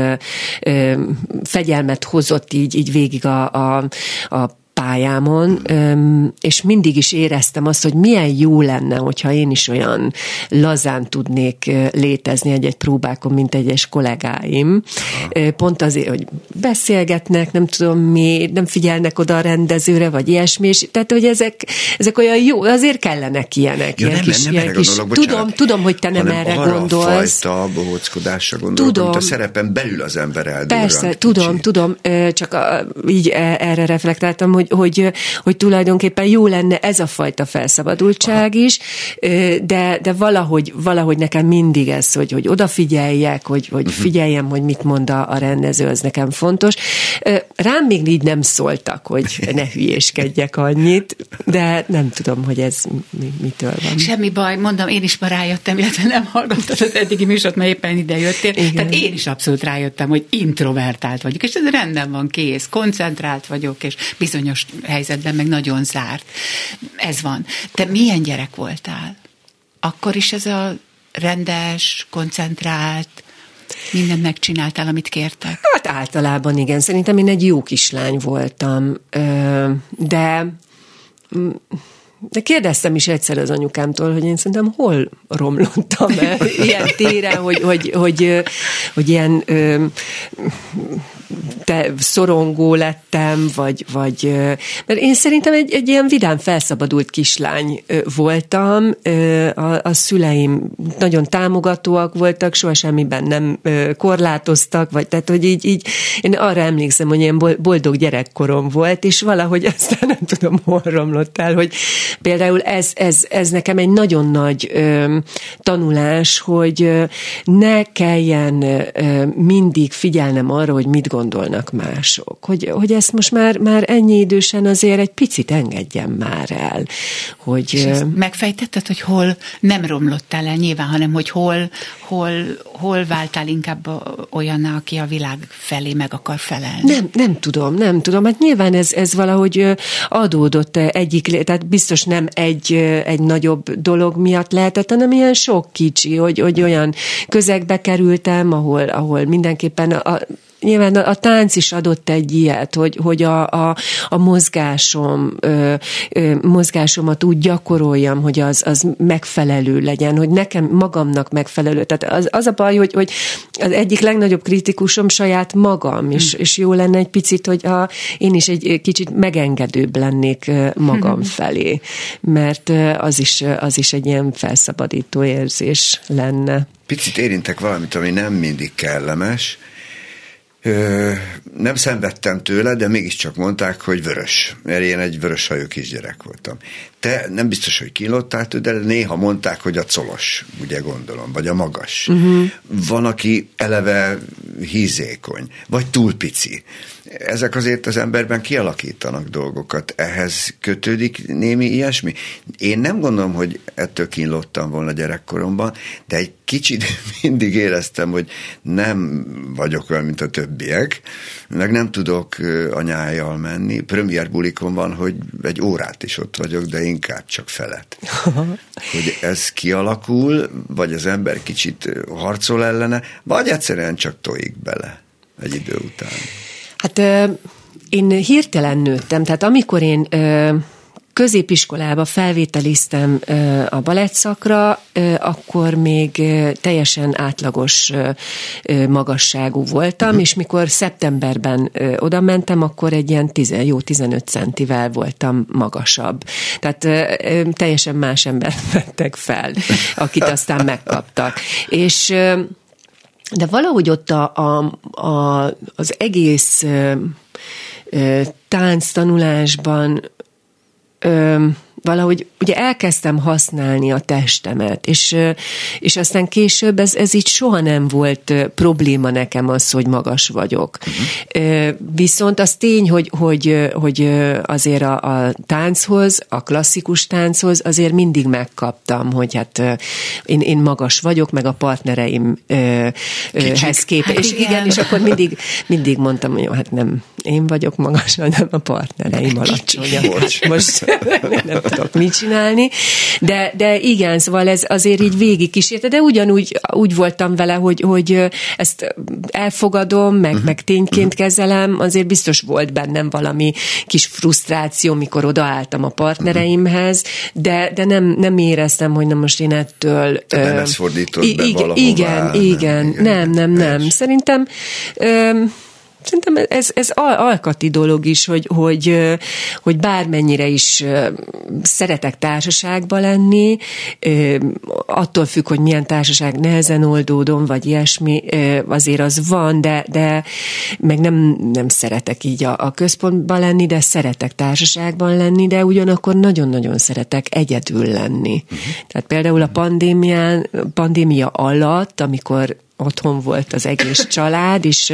fegyelmet hozott így, így végig a, a, a pályámon, és mindig is éreztem azt, hogy milyen jó lenne, hogyha én is olyan lazán tudnék létezni egy-egy próbákon, mint egyes kollégáim. Pont azért, hogy beszélgetnek, nem tudom mi, nem figyelnek oda a rendezőre, vagy ilyesmi, és tehát, hogy ezek, ezek olyan jó, azért kellenek ilyenek. Ja, ilyen nem, kis, nem ilyen kis, gondolok, bocsánat, tudom, tudom, hogy te nem erre arra gondolsz. A fajta bohóckodásra gondolok, Tudom. amit a szerepen belül az ember eldurrant. Persze, tudom, tudom, csak a, így e- erre reflektáltam, hogy, hogy, hogy tulajdonképpen jó lenne ez a fajta felszabadultság is, de, de valahogy, valahogy nekem mindig ez, hogy, hogy odafigyeljek, hogy, hogy Mhm. figyeljem, hogy mit mond a, a rendező, az nekem fontos. Rám még így nem szóltak, hogy ne hülyéskedjek annyit, de nem tudom, hogy ez mi, mitől van. Semmi baj, mondom, én is ma rájöttem, illetve nem hallgattad az eddigi műsort, mert éppen ide jöttél. Igen. Tehát én is abszolút rájöttem, hogy introvertált vagyok, és ez rendben van, kész, koncentrált vagyok, és bizonyos helyzetben meg nagyon zárt. Ez van. Te milyen gyerek voltál? Akkor is ez a rendes, koncentrált, mindent megcsináltál, amit kértek? Hát általában igen, szerintem én egy jó kislány voltam, de de kérdeztem is egyszer az anyukámtól, hogy én szerintem hol romlottam el <laughs> ilyen téren, hogy, hogy, hogy, hogy ilyen te szorongó lettem, vagy, vagy mert én szerintem egy, egy ilyen vidám felszabadult kislány voltam, a, a szüleim nagyon támogatóak voltak, soha semmiben nem korlátoztak, vagy tehát, hogy így, így én arra emlékszem, hogy ilyen boldog gyerekkorom volt, és valahogy <laughs> aztán nem tudom, hol romlott el, hogy például ez, ez, ez nekem egy nagyon nagy ö, tanulás, hogy ne kelljen ö, mindig figyelnem arra, hogy mit gondolnak mások. Hogy, hogy ezt most már, már ennyi idősen azért egy picit engedjem már el. Hogy, És ezt megfejtetted, hogy hol nem romlottál el nyilván, hanem hogy hol, hol, hol váltál inkább olyan, aki a világ felé meg akar felelni? Nem, nem tudom, nem tudom. Hát nyilván ez, ez valahogy adódott egyik, tehát biztos nem egy, egy nagyobb dolog miatt lehetett, hanem ilyen sok kicsi, hogy, hogy olyan közegbe kerültem, ahol, ahol mindenképpen a, nyilván a, a tánc is adott egy ilyet, hogy, hogy a, a, a mozgásom, ö, ö, mozgásomat úgy gyakoroljam, hogy az, az megfelelő legyen, hogy nekem magamnak megfelelő. Tehát az, az a baj, hogy, hogy az egyik legnagyobb kritikusom saját magam, és, és jó lenne egy picit, hogy a, én is egy kicsit megengedőbb lennék magam felé, mert az is, az is egy ilyen felszabadító érzés lenne. Picit érintek valamit, ami nem mindig kellemes, Ö, nem szenvedtem tőle, de mégiscsak mondták, hogy vörös, mert én egy vörös hajú kisgyerek voltam. Te nem biztos, hogy kínottál de néha mondták, hogy a colos, ugye gondolom, vagy a magas. Uh-huh. Van, aki eleve hízékony, vagy túl pici. Ezek azért az emberben kialakítanak dolgokat. Ehhez kötődik némi ilyesmi. Én nem gondolom, hogy ettől kínlottam volna gyerekkoromban, de egy kicsit <laughs> mindig éreztem, hogy nem vagyok olyan, mint a többiek, meg nem tudok anyájjal menni. Premier bulikon van, hogy egy órát is ott vagyok, de inkább csak felet. <laughs> hogy ez kialakul, vagy az ember kicsit harcol ellene, vagy egyszerűen csak tojik bele egy idő után. Hát én hirtelen nőttem, tehát amikor én középiskolába felvételiztem a balettszakra, akkor még teljesen átlagos magasságú voltam, uh-huh. és mikor szeptemberben oda mentem, akkor egy ilyen 10, jó 15 centivel voltam magasabb. Tehát teljesen más ember <laughs> vettek fel, akit aztán megkaptak. És de valahogy ott a, a, a, az egész tánc Um, valahogy ugye elkezdtem használni a testemet, és, és aztán később ez, ez így soha nem volt probléma nekem az, hogy magas vagyok. Uh-huh. Viszont az tény, hogy, hogy, hogy azért a, a tánchoz, a klasszikus tánchoz azért mindig megkaptam, hogy hát én, én magas vagyok, meg a partnereimhez képest. Hát és igen. igen, és akkor mindig, mindig mondtam, hogy jó, hát nem én vagyok magas, hanem a partnereim alacsonyak. Bocs. Most <laughs> nem tudok mit csinálni, de, de igen, szóval ez azért így végig kísérte, de ugyanúgy úgy voltam vele, hogy, hogy ezt elfogadom, meg, uh-huh. meg tényként kezelem, azért biztos volt bennem valami kis frusztráció, mikor odaálltam a partnereimhez, de, de nem, nem éreztem, hogy na most én ettől... Te nem ezt fordítod be igen, igen, igen, nem, nem, nem. Szerintem ö, Szerintem ez, ez alkati dolog is, hogy, hogy, hogy bármennyire is szeretek társaságba lenni, attól függ, hogy milyen társaság nehezen oldódom, vagy ilyesmi, azért az van, de, de meg nem, nem szeretek így a, a központban lenni, de szeretek társaságban lenni, de ugyanakkor nagyon-nagyon szeretek egyedül lenni. Uh-huh. Tehát például a pandémián, pandémia alatt, amikor otthon volt az egész család, és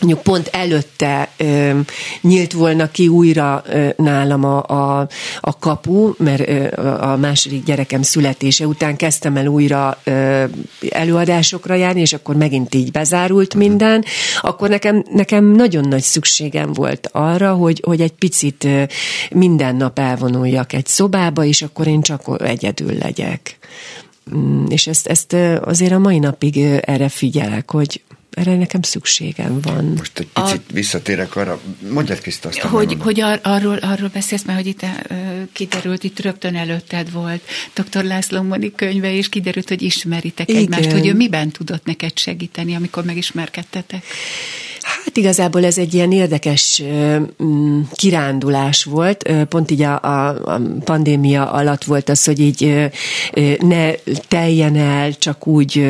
mondjuk pont előtte ö, nyílt volna ki újra ö, nálam a, a, a kapu, mert ö, a második gyerekem születése után kezdtem el újra ö, előadásokra járni, és akkor megint így bezárult minden, akkor nekem, nekem nagyon nagy szükségem volt arra, hogy, hogy egy picit ö, minden nap elvonuljak egy szobába, és akkor én csak egyedül legyek. Mm, és ezt, ezt azért a mai napig erre figyelek, hogy, erre nekem szükségem van. Most egy picit a, visszatérek arra, mondjad Kriszta azt. Hogy, hogy ar, arról, arról beszélsz, mert hogy itt uh, kiderült, itt rögtön előtted volt dr. László Moni könyve, és kiderült, hogy ismeritek Igen. egymást, hogy ő miben tudott neked segíteni, amikor megismerkedtetek? Hát igazából ez egy ilyen érdekes mm, kirándulás volt. Pont így a, a pandémia alatt volt az, hogy így ne teljen el csak úgy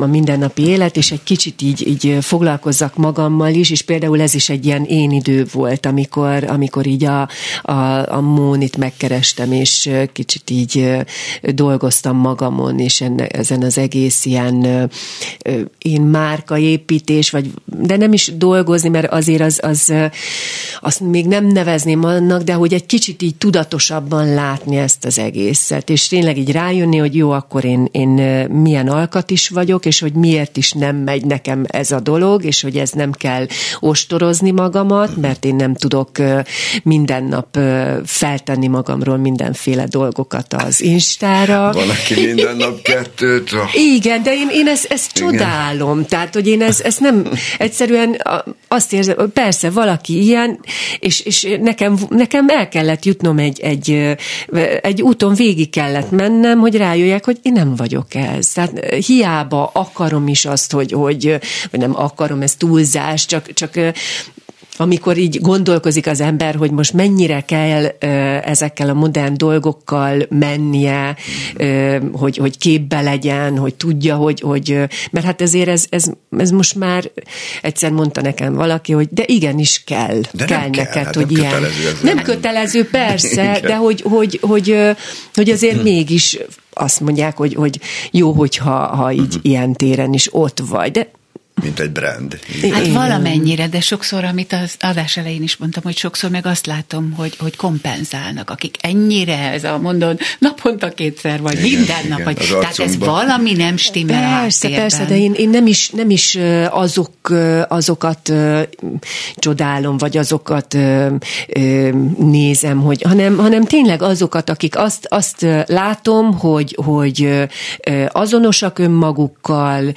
a mindennapi élet, és egy kicsit így, így foglalkozzak magammal is, és például ez is egy ilyen én idő volt, amikor, amikor így a, a, a Mónit megkerestem, és kicsit így dolgoztam magamon, és enne, ezen az egész ilyen én márkaépítés, vagy de nem is dolgozni, mert azért az, az azt még nem nevezném annak, de hogy egy kicsit így tudatosabban látni ezt az egészet, és tényleg így rájönni, hogy jó, akkor én, én milyen alkat is vagyok, és hogy miért is nem megy nekem ez a dolog, és hogy ez nem kell ostorozni magamat, mert én nem tudok minden nap feltenni magamról mindenféle dolgokat az Instára. Van, aki minden nap kettőt. Igen, de én, én ezt, ezt csodálom. Tehát, hogy én ezt, ezt nem, egyszerűen azt érzem, hogy persze valaki ilyen, és, és nekem, nekem el kellett jutnom egy, egy, egy úton végig kellett mennem, hogy rájöjjek, hogy én nem vagyok ez. Tehát hiába akarom is azt, hogy, hogy vagy nem akarom, ez túlzás, csak, csak amikor így gondolkozik az ember, hogy most mennyire kell ezekkel a modern dolgokkal mennie, hogy, hogy képbe legyen, hogy tudja, hogy, hogy mert hát ezért ez, ez, ez most már egyszer mondta nekem valaki, hogy de igenis kell, de kell neked, kell, hát hogy nem ilyen. Kötelező nem kötelező, persze, de hogy, hogy, hogy, hogy azért hmm. mégis azt mondják, hogy, hogy jó, hogyha ha így hmm. ilyen téren is ott vagy, de mint egy brand. Hát valamennyire, de sokszor, amit az adás elején is mondtam, hogy sokszor meg azt látom, hogy, hogy kompenzálnak, akik ennyire, ez a mondod, naponta kétszer, vagy igen, minden nap, vagy, tehát ez valami nem stimmel Persze, a persze, de én, én nem is, nem is azok, azokat csodálom, vagy azokat nézem, hogy, hanem, hanem tényleg azokat, akik azt, azt látom, hogy, hogy azonosak önmagukkal,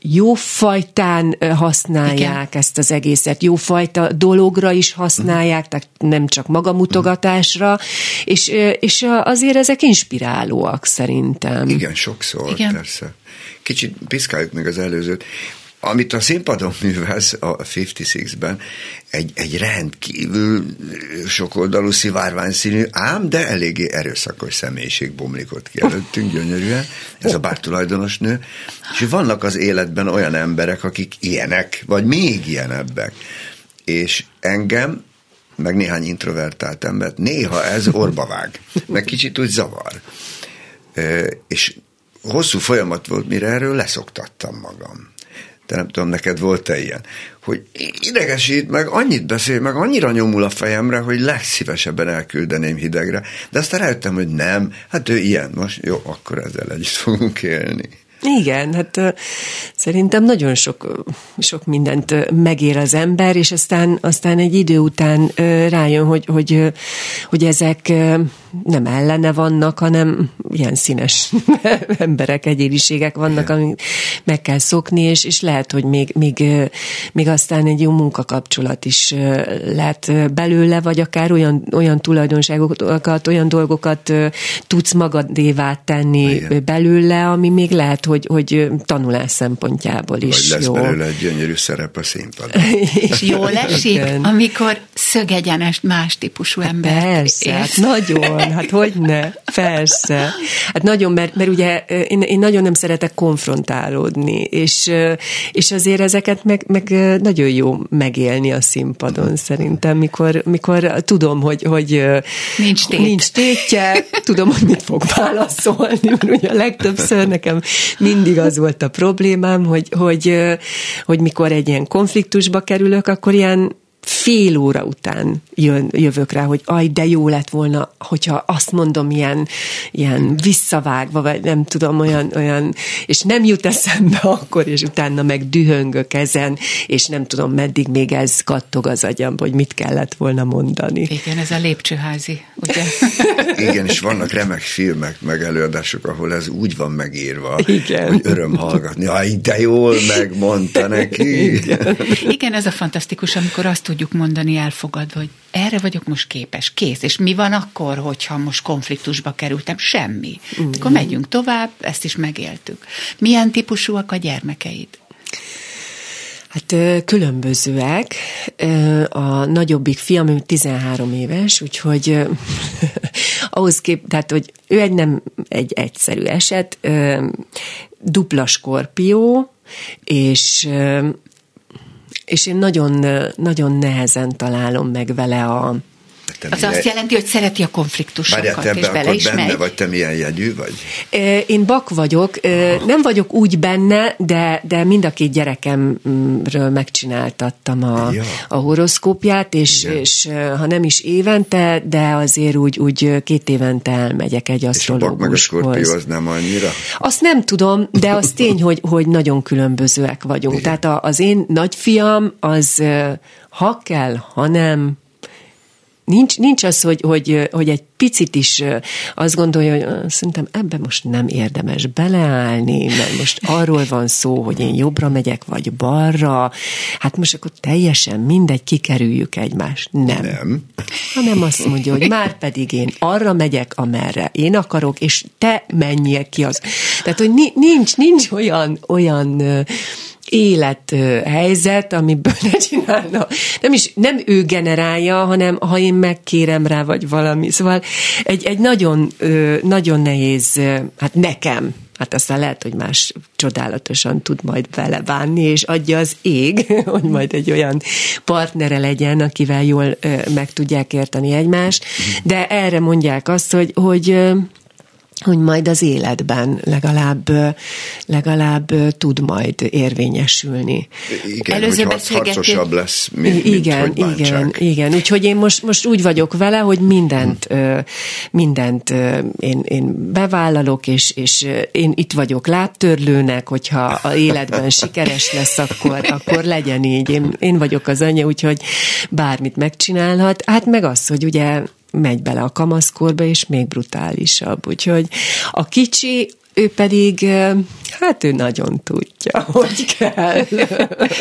jó fajtán használják Igen. ezt az egészet, jófajta dologra is használják, tehát nem csak magamutogatásra, és, és azért ezek inspirálóak szerintem. Igen, sokszor, Igen. persze. Kicsit piszkáljuk meg az előzőt amit a színpadon művelsz a 56-ben, egy, egy rendkívül sokoldalú szivárványszínű, ám de eléggé erőszakos személyiség bomlikott ki előttünk gyönyörűen, ez a bár tulajdonos nő, és vannak az életben olyan emberek, akik ilyenek, vagy még ilyenebbek. És engem, meg néhány introvertált embert, néha ez orba vág, meg kicsit úgy zavar. És hosszú folyamat volt, mire erről leszoktattam magam de nem tudom, neked volt-e ilyen, hogy idegesít, meg annyit beszél, meg annyira nyomul a fejemre, hogy legszívesebben elküldeném hidegre. De aztán rájöttem, hogy nem, hát ő ilyen, most jó, akkor ezzel együtt fogunk élni. Igen, hát szerintem nagyon sok, sok mindent megér az ember, és aztán, aztán egy idő után rájön, hogy, hogy, hogy ezek nem ellene vannak, hanem ilyen színes <laughs> emberek, egyéniségek vannak, amit meg kell szokni, és, és lehet, hogy még, még, még aztán egy jó munkakapcsolat is lehet belőle, vagy akár olyan, olyan tulajdonságokat, olyan dolgokat tudsz magadévá tenni Igen. belőle, ami még lehet, hogy, hogy tanulás szempontjából is vagy lesz jó. belőle egy gyönyörű szerep a színpadon. és jól <laughs> esik, amikor szögegyenes más típusú ember. Persze, hát nagyon, hát hogy ne, persze. Hát nagyon, mert, mert ugye én, én nagyon nem szeretek konfrontálódni, és, és azért ezeket meg, meg nagyon jó megélni a színpadon szerintem, mikor, mikor tudom, hogy, hogy nincs, tét. nincs tétje, tudom, hogy mit fog válaszolni, mert ugye a legtöbbször nekem mindig az volt a problémám, hogy, hogy, hogy mikor egy ilyen konfliktusba kerülök, akkor ilyen fél óra után jön, jövök rá, hogy aj, de jó lett volna, hogyha azt mondom ilyen, ilyen visszavágva, vagy nem tudom, olyan, olyan, és nem jut eszembe akkor, és utána meg dühöngök ezen, és nem tudom, meddig még ez kattog az agyam, hogy mit kellett volna mondani. Igen, ez a lépcsőházi, ugye? <laughs> Igen, és vannak remek filmek, meg előadások, ahol ez úgy van megírva, Igen. hogy öröm hallgatni. Aj, de jól megmondta neki. Igen. Igen, ez a fantasztikus, amikor azt tudjuk mondani elfogadva, hogy erre vagyok most képes, kész. És mi van akkor, hogyha most konfliktusba kerültem? Semmi. Mm. Akkor megyünk tovább, ezt is megéltük. Milyen típusúak a gyermekeid? Hát különbözőek. A nagyobbik fiam 13 éves, úgyhogy <laughs> ahhoz kép, tehát, hogy ő egy nem egy egyszerű eset, dupla skorpió, és és én nagyon, nagyon nehezen találom meg vele a, te az azt jelenti, hogy szereti a konfliktusokat, Várjál, és bele is benne megy. vagy, te milyen jegyű vagy? Én bak vagyok, nem vagyok úgy benne, de, de mind a két gyerekemről megcsináltattam a, ja. a horoszkópját, és, és ha nem is évente, de azért úgy, úgy két évente elmegyek egy asztrológushoz. És a bak meg a skorpió az nem annyira? Azt nem tudom, de az tény, hogy, hogy nagyon különbözőek vagyunk. Igen. Tehát az én nagyfiam az ha kell, ha nem, Nincs, nincs az, hogy, hogy, hogy egy picit is azt gondolja, hogy szerintem ebbe most nem érdemes beleállni, mert most arról van szó, hogy én jobbra megyek, vagy balra, hát most akkor teljesen mindegy, kikerüljük egymást. Nem. Nem. Hanem azt mondja, hogy már pedig én arra megyek, amerre én akarok, és te menjél ki az. Tehát, hogy nincs, nincs olyan, olyan élethelyzet, amiből ne csinálna. Nem is, nem ő generálja, hanem ha én megkérem rá, vagy valami. Szóval egy, egy nagyon, nagyon nehéz, hát nekem, hát aztán lehet, hogy más csodálatosan tud majd vele bánni, és adja az ég, <laughs> hogy majd egy olyan partnere legyen, akivel jól meg tudják érteni egymást, de erre mondják azt, hogy, hogy hogy majd az életben legalább, legalább tud majd érvényesülni. Igen, Előző hogy harcosabb lesz, mint, igen, mint hogy igen, igen. Úgyhogy én most, most úgy vagyok vele, hogy mindent, hmm. mindent én, én bevállalok, és, és én itt vagyok lábtörlőnek, hogyha a életben sikeres lesz, akkor, akkor legyen így. Én, én vagyok az anya, úgyhogy bármit megcsinálhat. Hát meg az, hogy ugye megy bele a kamaszkorba, és még brutálisabb. Úgyhogy a kicsi, ő pedig, hát ő nagyon tudja, <laughs> hogy kell.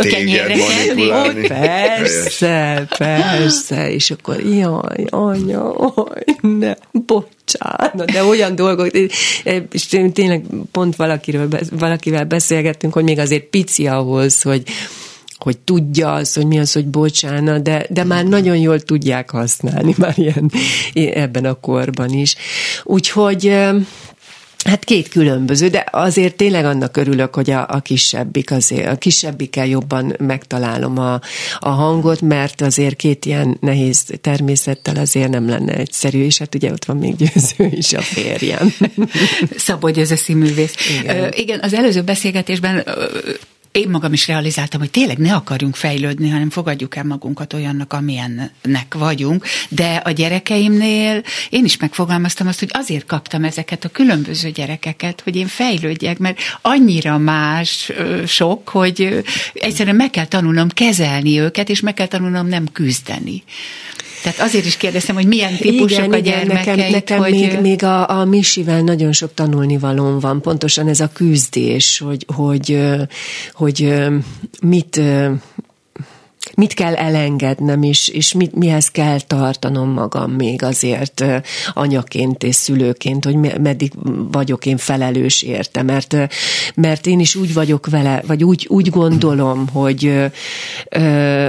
Téged manipulálni. Persze, persze, és akkor jaj, anya, oj, ne, bocsánat, de olyan dolgok, és tényleg pont valakiről, valakivel beszélgettünk, hogy még azért pici ahhoz, hogy hogy tudja az, hogy mi az, hogy bocsánat, de, de már nagyon jól tudják használni <laughs> már ilyen, ebben a korban is. Úgyhogy Hát két különböző, de azért tényleg annak örülök, hogy a, a kisebbik azért, a kisebbikkel jobban megtalálom a, a hangot, mert azért két ilyen nehéz természettel azért nem lenne egyszerű, és hát ugye ott van még győző is a férjem. <laughs> Szabó Győző színművész. Igen. igen, az előző beszélgetésben én magam is realizáltam, hogy tényleg ne akarjunk fejlődni, hanem fogadjuk el magunkat olyannak, amilyennek vagyunk, de a gyerekeimnél én is megfogalmaztam azt, hogy azért kaptam ezeket a különböző gyerekeket, hogy én fejlődjek, mert annyira más sok, hogy egyszerűen meg kell tanulnom kezelni őket, és meg kell tanulnom nem küzdeni. Tehát azért is kérdeztem, hogy milyen típusok igen, a gyermekeit. Nekem, nekem hogy... még, még a, a Misivel nagyon sok tanulnivalóm van, pontosan ez a küzdés, hogy, hogy, hogy mit mit kell elengednem, és, és mit, mihez kell tartanom magam még azért anyaként és szülőként, hogy meddig vagyok én felelős érte, mert, mert én is úgy vagyok vele, vagy úgy, úgy gondolom, hogy,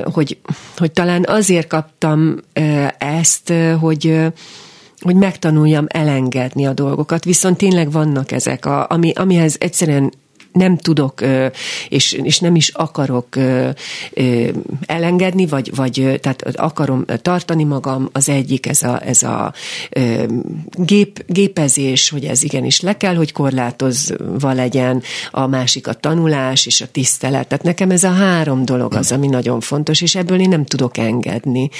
hogy, hogy talán azért kaptam ezt, hogy hogy megtanuljam elengedni a dolgokat, viszont tényleg vannak ezek, a, ami, amihez egyszerűen nem tudok, és, és nem is akarok elengedni, vagy, vagy tehát akarom tartani magam, az egyik ez a, ez a gép, gépezés, hogy ez igenis le kell, hogy korlátozva legyen, a másik a tanulás és a tisztelet. Tehát nekem ez a három dolog az, ami nagyon fontos, és ebből én nem tudok engedni.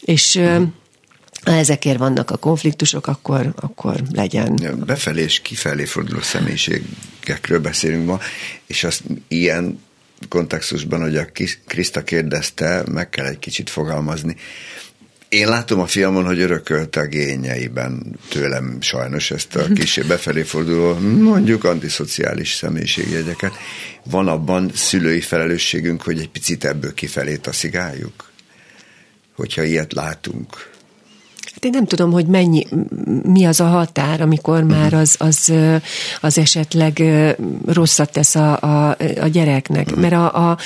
És ha ezekért vannak a konfliktusok, akkor, akkor legyen. Befelé és kifelé forduló személyiségekről beszélünk ma, és azt ilyen kontextusban, hogy a Kriszta kérdezte, meg kell egy kicsit fogalmazni. Én látom a fiamon, hogy örökölte a gényeiben tőlem sajnos ezt a kicsi <laughs> befelé forduló, mondjuk antiszociális személyiségjegyeket. Van abban szülői felelősségünk, hogy egy picit ebből kifelé taszigáljuk? Hogyha ilyet látunk. Hát én nem tudom, hogy mennyi, mi az a határ, amikor már az, az, az esetleg rosszat tesz a, a, a gyereknek. Mert a, a,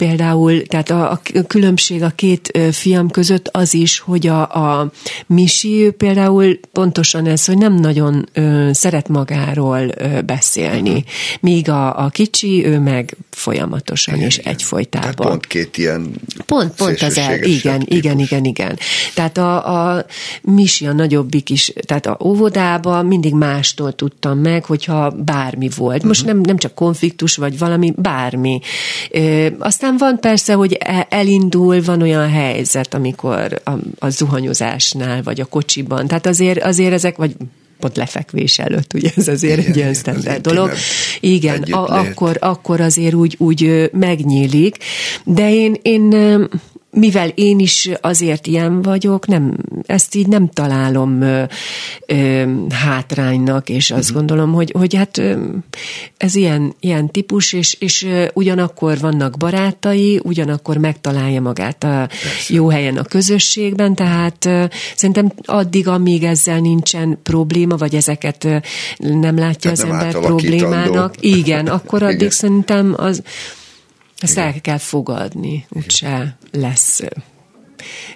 például, tehát a, a különbség a két fiam között az is, hogy a, a Misi például pontosan ez, hogy nem nagyon ö, szeret magáról ö, beszélni, uh-huh. míg a, a kicsi, ő meg folyamatosan igen, és egyfolytában. Tehát pont két ilyen Pont, pont az el, igen, igen, igen, igen. Tehát a, a Misi a nagyobbik is, tehát a óvodában mindig mástól tudtam meg, hogyha bármi volt. Most uh-huh. nem, nem csak konfliktus, vagy valami, bármi. Ö, aztán aztán van persze, hogy e- elindul, van olyan helyzet, amikor a, a zuhanyozásnál, vagy a kocsiban, tehát azért, azért ezek, vagy pont lefekvés előtt, ugye ez azért Igen, egy ilyen standard dolog. Igen, a, akkor, akkor azért úgy, úgy megnyílik, de én, én mivel én is azért ilyen vagyok, nem, ezt így nem találom ö, ö, hátránynak, és azt uh-huh. gondolom, hogy, hogy hát ö, ez ilyen, ilyen típus, és, és ö, ugyanakkor vannak barátai, ugyanakkor megtalálja magát a Persze. jó helyen a közösségben, tehát ö, szerintem addig, amíg ezzel nincsen probléma, vagy ezeket ö, nem látja tehát az ember problémának, igen, akkor <laughs> addig igen. szerintem az ezt Igen. el kell fogadni, úgyse lesz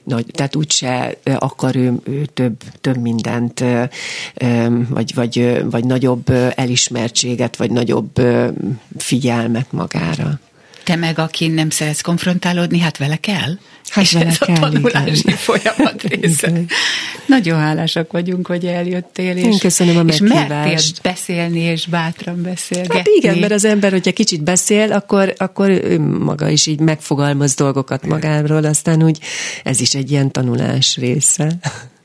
nagy, tehát úgyse akar ő, ő több, több mindent, vagy, vagy, vagy nagyobb elismertséget, vagy nagyobb figyelmet magára. Te meg, aki nem szeretsz konfrontálódni, hát vele kell? Hát és vele ez kell, a tanulási igen. folyamat része. Igen. Nagyon hálásak vagyunk, hogy eljöttél, és, Én köszönöm a és mertél beszélni, és bátran beszélgetni. Hát igen, mert az ember, hogyha kicsit beszél, akkor, akkor ő maga is így megfogalmaz dolgokat magáról, aztán úgy ez is egy ilyen tanulás része.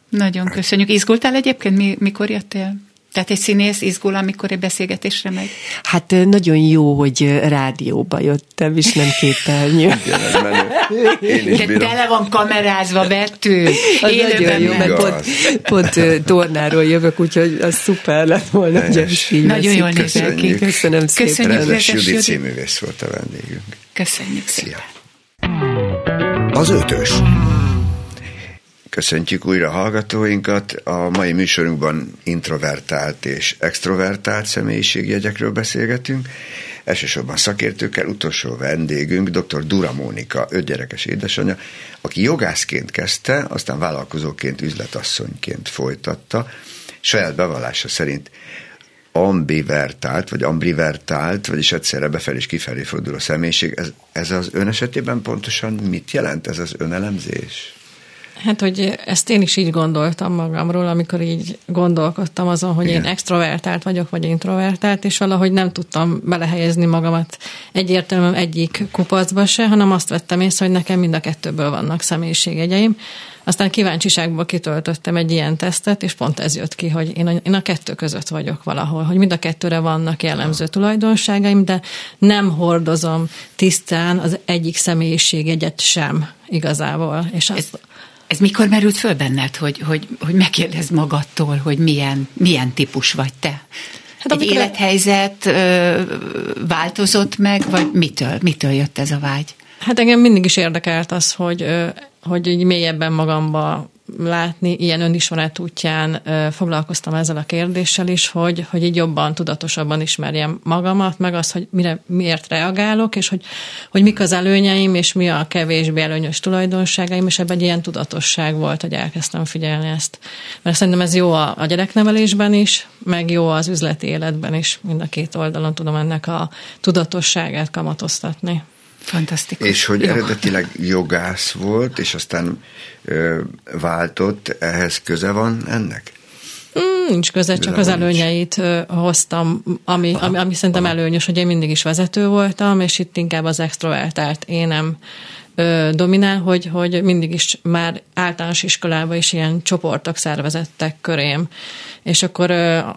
Nagyon köszönjük. Izgultál egyébként, mikor jöttél? Tehát egy színész izgul, amikor egy beszélgetésre megy? Hát nagyon jó, hogy rádióba jöttem, és nem képernyő. <laughs> De tele van kamerázva betű. Nagyon jó, mert pont, pont tornáról jövök, úgyhogy az szuper lett volna, hogy Nagyon jól nézel ki. Köszönöm szépen. Köszönjük, Rendes Judit volt a vendégünk. Köszönjük szépen. Az ötös. Köszöntjük újra hallgatóinkat. A mai műsorunkban introvertált és extrovertált személyiségjegyekről beszélgetünk. Elsősorban szakértőkkel, utolsó vendégünk, dr. Dura Mónika, ötgyerekes édesanyja, aki jogászként kezdte, aztán vállalkozóként, üzletasszonyként folytatta. Saját bevallása szerint ambivertált, vagy ambivertált, vagyis egyszerre befelé és kifelé forduló személyiség. Ez, ez az ön esetében pontosan mit jelent ez az önelemzés? Hát, hogy ezt én is így gondoltam magamról, amikor így gondolkodtam azon, hogy Igen. én extrovertált vagyok, vagy introvertált, és valahogy nem tudtam belehelyezni magamat egyértelműen egyik kupacba se, hanem azt vettem észre, hogy nekem mind a kettőből vannak személyiségjegyeim. Aztán kíváncsiságból kitöltöttem egy ilyen tesztet, és pont ez jött ki, hogy én a, én a kettő között vagyok valahol, hogy mind a kettőre vannak jellemző tulajdonságaim, de nem hordozom tisztán az egyik személyiségjegyet sem igazából. És azt, ez mikor merült föl benned, hogy, hogy, hogy megkérdezd magadtól, hogy milyen, milyen típus vagy te? Hát Egy élethelyzet ö, változott meg, vagy mitől, mitől jött ez a vágy? Hát engem mindig is érdekelt az, hogy, hogy így mélyebben magamba látni, ilyen önismeret útján foglalkoztam ezzel a kérdéssel is, hogy, hogy így jobban, tudatosabban ismerjem magamat, meg azt, hogy mire, miért reagálok, és hogy, hogy mik az előnyeim, és mi a kevésbé előnyös tulajdonságaim, és ebben egy ilyen tudatosság volt, hogy elkezdtem figyelni ezt. Mert szerintem ez jó a, a gyereknevelésben is, meg jó az üzleti életben is, mind a két oldalon tudom ennek a tudatosságát kamatoztatni. Fantasztikus. És hogy Jó. eredetileg jogász volt, és aztán ö, váltott, ehhez köze van ennek? Mm, nincs köze, csak az előnyeit nincs. hoztam, ami, ami, ami szerintem előnyös, hogy én mindig is vezető voltam, és itt inkább az extrovertált énem ö, dominál, hogy, hogy mindig is már általános iskolában is ilyen csoportok szervezettek körém. És akkor,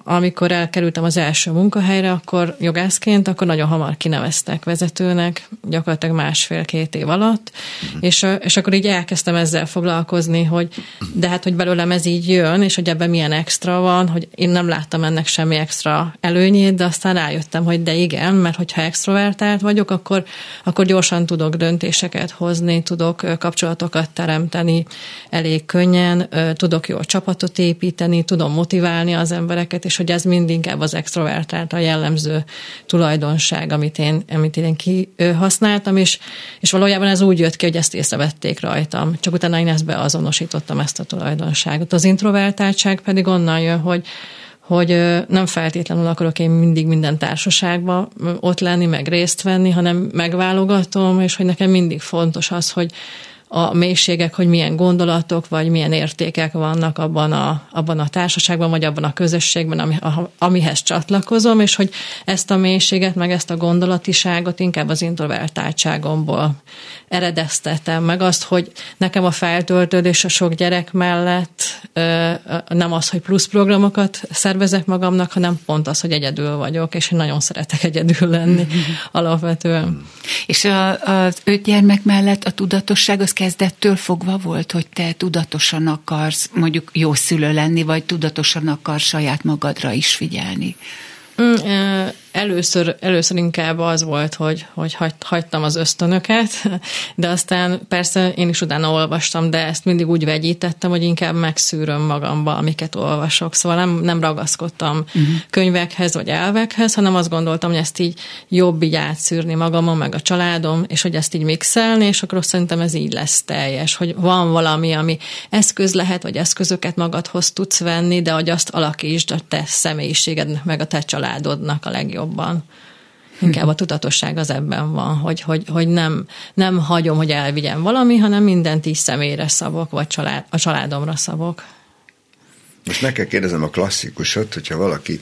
amikor elkerültem az első munkahelyre, akkor jogászként, akkor nagyon hamar kineveztek vezetőnek, gyakorlatilag másfél-két év alatt, uh-huh. és, és akkor így elkezdtem ezzel foglalkozni, hogy de hát, hogy belőlem ez így jön, és hogy ebben milyen extra van, hogy én nem láttam ennek semmi extra előnyét, de aztán rájöttem, hogy de igen, mert hogyha extrovertált vagyok, akkor, akkor gyorsan tudok döntéseket hozni, hozni, tudok kapcsolatokat teremteni elég könnyen, tudok jó csapatot építeni, tudom motiválni az embereket, és hogy ez mind inkább az extrovertált a jellemző tulajdonság, amit én, amit én kihasználtam, és, és valójában ez úgy jött ki, hogy ezt észrevették rajtam. Csak utána én ezt beazonosítottam, ezt a tulajdonságot. Az introvertáltság pedig onnan jön, hogy hogy nem feltétlenül akarok én mindig minden társaságban ott lenni, meg részt venni, hanem megválogatom, és hogy nekem mindig fontos az, hogy a mélységek, hogy milyen gondolatok, vagy milyen értékek vannak abban a, abban a társaságban, vagy abban a közösségben, ami, a, amihez csatlakozom, és hogy ezt a mélységet, meg ezt a gondolatiságot inkább az introvertáltságomból eredeztetem, meg azt, hogy nekem a feltöltődés a sok gyerek mellett nem az, hogy plusz programokat szervezek magamnak, hanem pont az, hogy egyedül vagyok, és én nagyon szeretek egyedül lenni alapvetően. És a, az öt gyermek mellett a tudatosság az kezdettől fogva volt, hogy te tudatosan akarsz mondjuk jó szülő lenni, vagy tudatosan akarsz saját magadra is figyelni? Először, először inkább az volt, hogy, hogy hagy, hagytam az ösztönöket, de aztán persze én is utána olvastam, de ezt mindig úgy vegyítettem, hogy inkább megszűröm magamba, amiket olvasok. Szóval nem, nem ragaszkodtam uh-huh. könyvekhez vagy elvekhez, hanem azt gondoltam, hogy ezt így jobb így átszűrni magamon, meg a családom, és hogy ezt így mixelni, és akkor szerintem ez így lesz teljes, hogy van valami, ami eszköz lehet, vagy eszközöket magadhoz tudsz venni, de hogy azt alakítsd a te személyiségednek, meg a te családodnak a legjobb jobban. Inkább a tudatosság az ebben van, hogy, hogy, hogy nem, nem hagyom, hogy elvigyem valami, hanem mindent is személyre szabok, vagy család, a családomra szabok. Most meg kell kérdezem a klasszikusot, hogyha valaki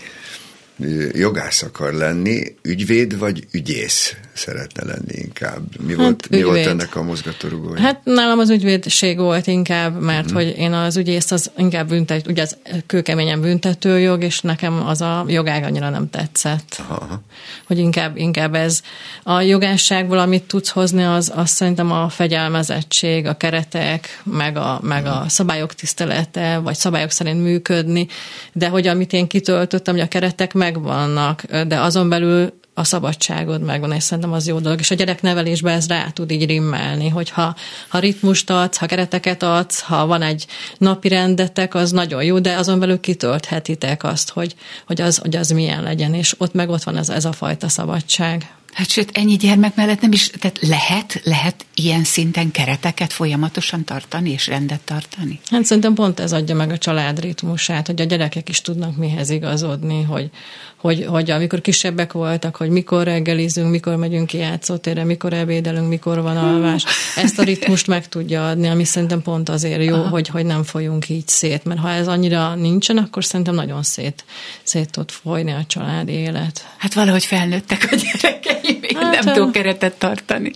jogász akar lenni, ügyvéd vagy ügyész szeretne lenni inkább? Mi, hát, volt, mi volt ennek a mozgatórugója? Hát nálam az ügyvédség volt inkább, mert hmm. hogy én az ügyész az inkább büntet, ugye az kőkeményen büntetőjog, és nekem az a jogág annyira nem tetszett. Aha. Hogy inkább, inkább ez a jogásságból, amit tudsz hozni, az, az szerintem a fegyelmezettség, a keretek, meg a, meg a szabályok tisztelete, vagy szabályok szerint működni, de hogy amit én kitöltöttem, hogy a keretek meg megvannak, de azon belül a szabadságod megvan, és szerintem az jó dolog. És a gyereknevelésben ez rá tud így rimmelni, hogyha ha ritmust adsz, ha kereteket adsz, ha van egy napi rendetek, az nagyon jó, de azon belül kitölthetitek azt, hogy, hogy, az, hogy az milyen legyen, és ott meg ott van ez, ez a fajta szabadság. Hát sőt, ennyi gyermek mellett nem is, tehát lehet, lehet ilyen szinten kereteket folyamatosan tartani és rendet tartani? Hát szerintem pont ez adja meg a család ritmusát, hogy a gyerekek is tudnak mihez igazodni, hogy, hogy, hogy amikor kisebbek voltak, hogy mikor reggelizünk, mikor megyünk ki játszótérre, mikor ebédelünk, mikor van alvás. Ezt a ritmust meg tudja adni, ami szerintem pont azért jó, hogy, hogy nem folyunk így szét, mert ha ez annyira nincsen, akkor szerintem nagyon szét, szét tud folyni a család élet. Hát valahogy felnőttek a gyerekeim, <laughs> még hát, nem tudok keretet tartani.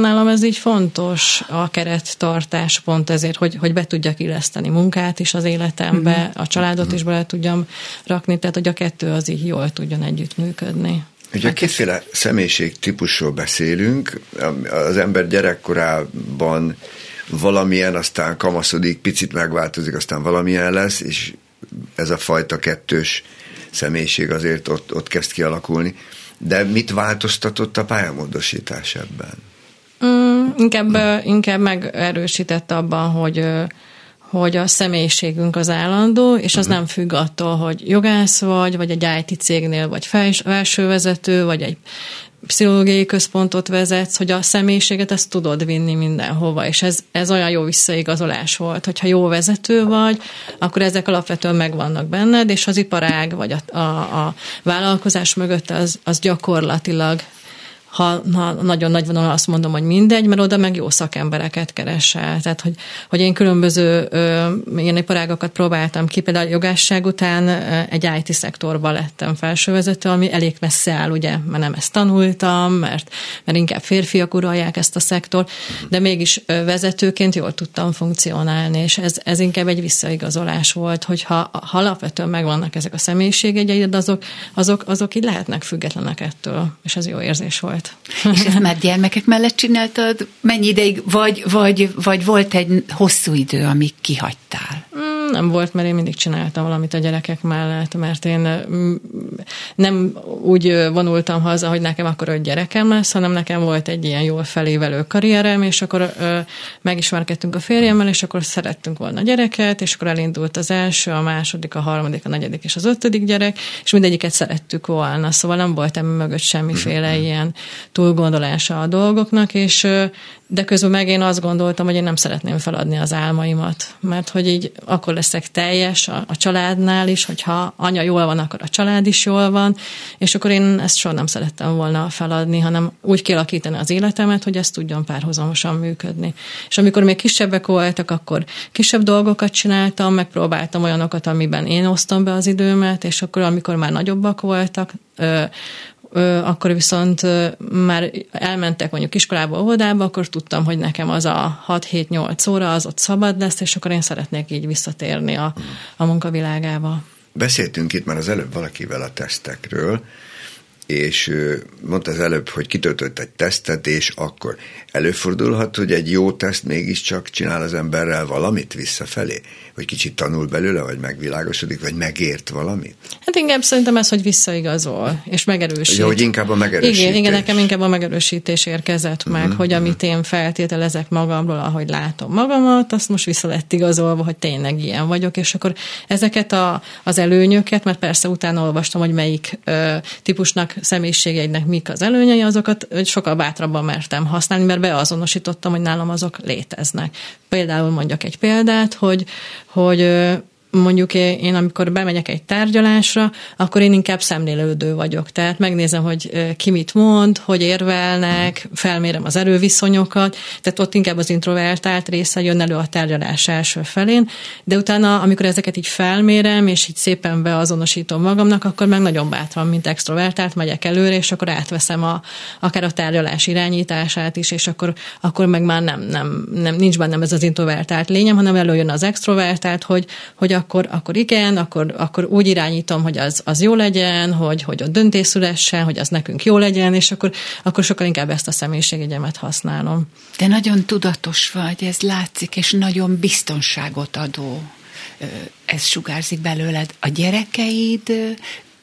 Nálam ez így fontos, a kerettartás pont ezért, hogy, hogy be tudjak illeszteni munkát is az életembe, uh-huh. a családot is bele tudjam rakni, tehát hogy a kettő az így jól tudjon együttműködni. Ugye kétféle személyiség típusról beszélünk. Az ember gyerekkorában valamilyen, aztán kamaszodik, picit megváltozik, aztán valamilyen lesz, és ez a fajta kettős személyiség azért ott, ott kezd kialakulni. De mit változtatott a pályamódosítás ebben? Mm, inkább, inkább megerősített abban, hogy hogy a személyiségünk az állandó, és az uh-huh. nem függ attól, hogy jogász vagy, vagy egy IT cégnél, vagy felsővezető, vagy egy pszichológiai központot vezetsz, hogy a személyiséget ezt tudod vinni mindenhova, és ez, ez olyan jó visszaigazolás volt, hogyha jó vezető vagy, akkor ezek alapvetően megvannak benned, és az iparág, vagy a, a, a vállalkozás mögött az, az gyakorlatilag ha, ha nagyon nagy vonal azt mondom, hogy mindegy, mert oda meg jó szakembereket keresel. Tehát, hogy, hogy én különböző ö, ilyen iparágakat próbáltam ki, például jogásság után egy IT szektorba lettem felsővezető, ami elég messze áll, ugye, mert nem ezt tanultam, mert, mert inkább férfiak uralják ezt a szektort, de mégis vezetőként jól tudtam funkcionálni, és ez, ez inkább egy visszaigazolás volt, hogy ha, ha alapvetően megvannak ezek a személyiségegyeid, azok, azok, azok így lehetnek függetlenek ettől, és ez jó érzés volt volt. És ezt már gyermekek mellett csináltad? Mennyi ideig? Vagy, vagy, vagy volt egy hosszú idő, amíg kihagytál? Mm, nem volt, mert én mindig csináltam valamit a gyerekek mellett, mert én nem úgy vonultam haza, hogy nekem akkor öt gyerekem lesz, hanem nekem volt egy ilyen jól felévelő karrierem, és akkor megismerkedtünk a férjemmel, és akkor szerettünk volna gyereket, és akkor elindult az első, a második, a harmadik, a negyedik és az ötödik gyerek, és mindegyiket szerettük volna, szóval nem volt mögött semmiféle ilyen túlgondolása a dolgoknak, és de közben meg én azt gondoltam, hogy én nem szeretném feladni az álmaimat, mert hogy így akkor leszek teljes a, a családnál is, hogyha anya jól van, akkor a család is jól van, és akkor én ezt soha nem szerettem volna feladni, hanem úgy kialakítani az életemet, hogy ez tudjon párhuzamosan működni. És amikor még kisebbek voltak, akkor kisebb dolgokat csináltam, megpróbáltam olyanokat, amiben én osztom be az időmet, és akkor amikor már nagyobbak voltak, akkor viszont már elmentek mondjuk iskolába, óvodába, akkor tudtam, hogy nekem az a 6-7-8 óra az ott szabad lesz, és akkor én szeretnék így visszatérni a, a munkavilágába. Beszéltünk itt már az előbb valakivel a tesztekről, és mondta az előbb, hogy kitöltött egy tesztet, és akkor előfordulhat, hogy egy jó teszt mégiscsak csinál az emberrel valamit visszafelé? Hogy kicsit tanul belőle, vagy megvilágosodik, vagy megért valamit? Hát inkább szerintem ez, hogy visszaigazol, és megerősít. Ugye, hogy inkább a megerősítés. Igen, igen, nekem inkább a megerősítés érkezett meg, uh-huh, hogy amit én feltételezek magamról, ahogy látom magamat, azt most vissza lett igazolva, hogy tényleg ilyen vagyok, és akkor ezeket a, az előnyöket, mert persze utána olvastam, hogy melyik ö, típusnak személyiségeinek mik az előnyei, azokat sokkal bátrabban mertem használni, mert beazonosítottam, hogy nálam azok léteznek. Például mondjak egy példát, hogy, hogy mondjuk én, amikor bemegyek egy tárgyalásra, akkor én inkább szemlélődő vagyok. Tehát megnézem, hogy ki mit mond, hogy érvelnek, felmérem az erőviszonyokat, tehát ott inkább az introvertált része jön elő a tárgyalás első felén, de utána, amikor ezeket így felmérem, és így szépen beazonosítom magamnak, akkor meg nagyon bátran, mint extrovertált, megyek előre, és akkor átveszem a, akár a tárgyalás irányítását is, és akkor, akkor meg már nem, nem, nem, nincs bennem ez az introvertált lényem, hanem előjön az extrovertált, hogy, hogy a akkor, akkor igen, akkor, akkor úgy irányítom, hogy az, az jó legyen, hogy, hogy a döntés szülessen, hogy az nekünk jó legyen, és akkor, akkor sokkal inkább ezt a személyiségegyemet használom. De nagyon tudatos vagy, ez látszik, és nagyon biztonságot adó. Ez sugárzik belőled. A gyerekeid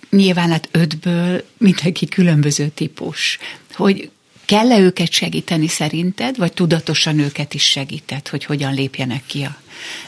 nyilván hát ötből mindenki különböző típus. Hogy kell-e őket segíteni szerinted, vagy tudatosan őket is segíted, hogy hogyan lépjenek ki a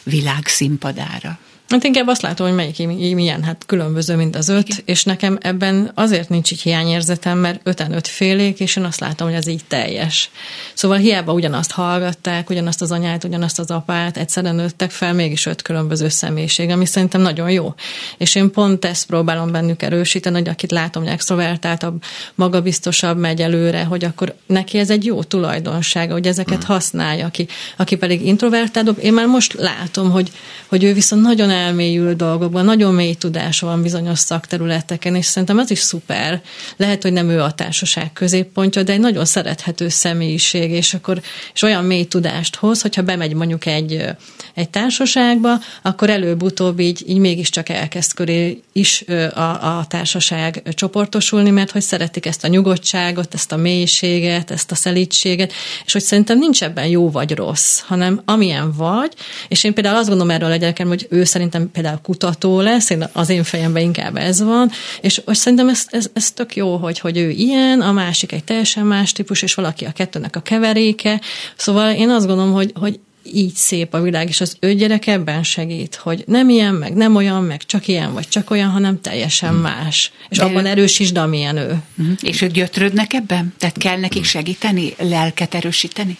világ színpadára? Hát inkább azt látom, hogy melyik milyen, hát különböző, mint az öt, Igen. és nekem ebben azért nincs így hiányérzetem, mert öten öt félék, és én azt látom, hogy ez így teljes. Szóval hiába ugyanazt hallgatták, ugyanazt az anyát, ugyanazt az apát, egyszerűen nőttek fel, mégis öt különböző személyiség, ami szerintem nagyon jó. És én pont ezt próbálom bennük erősíteni, hogy akit látom, hogy extrovertáltabb, magabiztosabb, megy előre, hogy akkor neki ez egy jó tulajdonsága, hogy ezeket hmm. használja, aki, aki pedig introvertáltabb. Én már most látom, hogy, hogy ő viszont nagyon elmélyül dolgokban, nagyon mély tudása van bizonyos szakterületeken, és szerintem ez is szuper. Lehet, hogy nem ő a társaság középpontja, de egy nagyon szerethető személyiség, és akkor és olyan mély tudást hoz, hogyha bemegy mondjuk egy, egy társaságba, akkor előbb-utóbb így, így mégiscsak elkezd köré is a, a társaság csoportosulni, mert hogy szeretik ezt a nyugodtságot, ezt a mélységet, ezt a szelítséget, és hogy szerintem nincs ebben jó vagy rossz, hanem amilyen vagy, és én például azt gondolom erről a hogy ő szerint szerintem például kutató lesz, én, az én fejemben inkább ez van, és, és szerintem ez, ez, ez tök jó, hogy, hogy ő ilyen, a másik egy teljesen más típus, és valaki a kettőnek a keveréke. Szóval én azt gondolom, hogy, hogy így szép a világ, és az ő gyerek ebben segít, hogy nem ilyen, meg nem olyan, meg csak ilyen, vagy csak olyan, hanem teljesen hmm. más. És De abban ő... erősítsd, amilyen ő. Hmm. És ők gyötrődnek ebben? Tehát kell nekik segíteni, lelket erősíteni?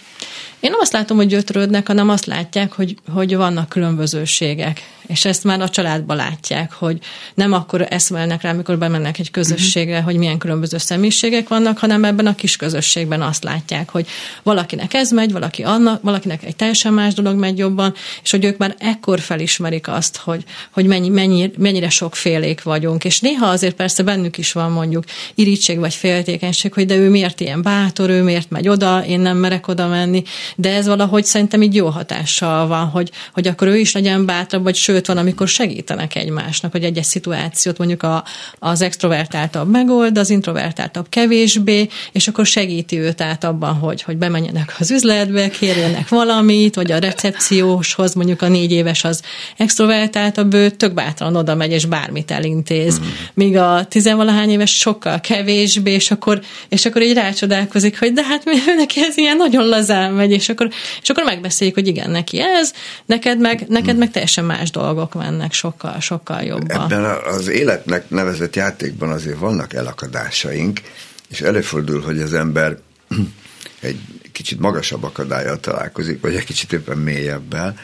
Én nem azt látom, hogy gyötrődnek, hanem azt látják, hogy, hogy vannak különbözőségek és ezt már a családban látják, hogy nem akkor eszmelnek rá, amikor bemennek egy közösségre, uh-huh. hogy milyen különböző személyiségek vannak, hanem ebben a kis közösségben azt látják, hogy valakinek ez megy, valaki annak, valakinek egy teljesen más dolog megy jobban, és hogy ők már ekkor felismerik azt, hogy, hogy mennyi, mennyi, mennyire félék vagyunk, és néha azért persze bennük is van mondjuk irítség vagy féltékenység, hogy de ő miért ilyen bátor, ő miért megy oda, én nem merek oda menni, de ez valahogy szerintem így jó hatással van, hogy, hogy akkor ő is legyen bátrabb, vagy sőt, van, amikor segítenek egymásnak, hogy egy-egy szituációt mondjuk a, az extrovertáltabb megold, az introvertáltabb kevésbé, és akkor segíti őt át abban, hogy, hogy bemenjenek az üzletbe, kérjenek valamit, vagy a recepcióshoz, mondjuk a négy éves az extrovertáltabb, ő tök bátran oda megy, és bármit elintéz. Mm. Míg a tizenvalahány éves sokkal kevésbé, és akkor, és akkor így rácsodálkozik, hogy de hát neki ez ilyen nagyon lazán megy, és akkor, és akkor megbeszéljük, hogy igen, neki ez, neked meg, neked meg teljesen más dolog dolgok mennek sokkal, sokkal jobban. Ebben az életnek nevezett játékban azért vannak elakadásaink, és előfordul, hogy az ember <clears throat> egy kicsit magasabb akadályjal találkozik, vagy egy kicsit éppen mélyebbel.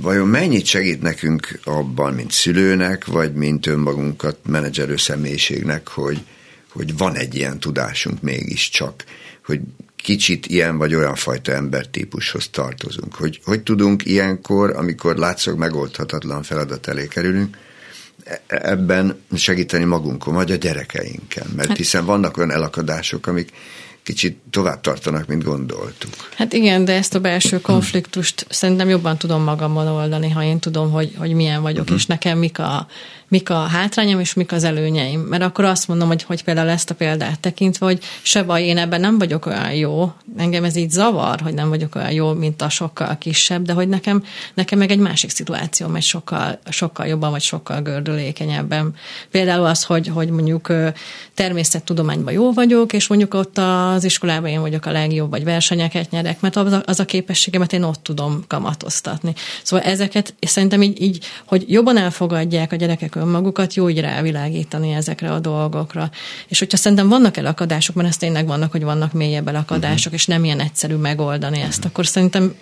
Vajon mennyit segít nekünk abban, mint szülőnek, vagy mint önmagunkat menedzserő személyiségnek, hogy, hogy van egy ilyen tudásunk mégiscsak, hogy kicsit ilyen vagy olyan fajta embertípushoz tartozunk. Hogy, hogy tudunk ilyenkor, amikor látszok megoldhatatlan feladat elé kerülünk, e, ebben segíteni magunkon, vagy a gyerekeinken. Mert hát- hiszen vannak olyan elakadások, amik kicsit tovább tartanak, mint gondoltuk. Hát igen, de ezt a belső konfliktust szerintem jobban tudom magamon oldani, ha én tudom, hogy, hogy milyen vagyok, uh-huh. és nekem mik a, mik a hátrányom és mik az előnyeim. Mert akkor azt mondom, hogy, hogy például ezt a példát tekintve, hogy se baj, én ebben nem vagyok olyan jó, engem ez így zavar, hogy nem vagyok olyan jó, mint a sokkal kisebb, de hogy nekem, nekem meg egy másik szituáció megy sokkal, sokkal jobban, vagy sokkal gördülékenyebben. Például az, hogy, hogy mondjuk természettudományban jó vagyok, és mondjuk ott az iskolában én vagyok a legjobb, vagy versenyeket nyerek, mert az a, az a képességemet én ott tudom kamatoztatni. Szóval ezeket szerintem így, így, hogy jobban elfogadják a gyerekek önmagukat, jó így rávilágítani ezekre a dolgokra. És hogyha szerintem vannak elakadások, mert ez tényleg vannak, hogy vannak mélyebb elakadások, uh-huh. és nem ilyen egyszerű megoldani ezt, akkor szerintem,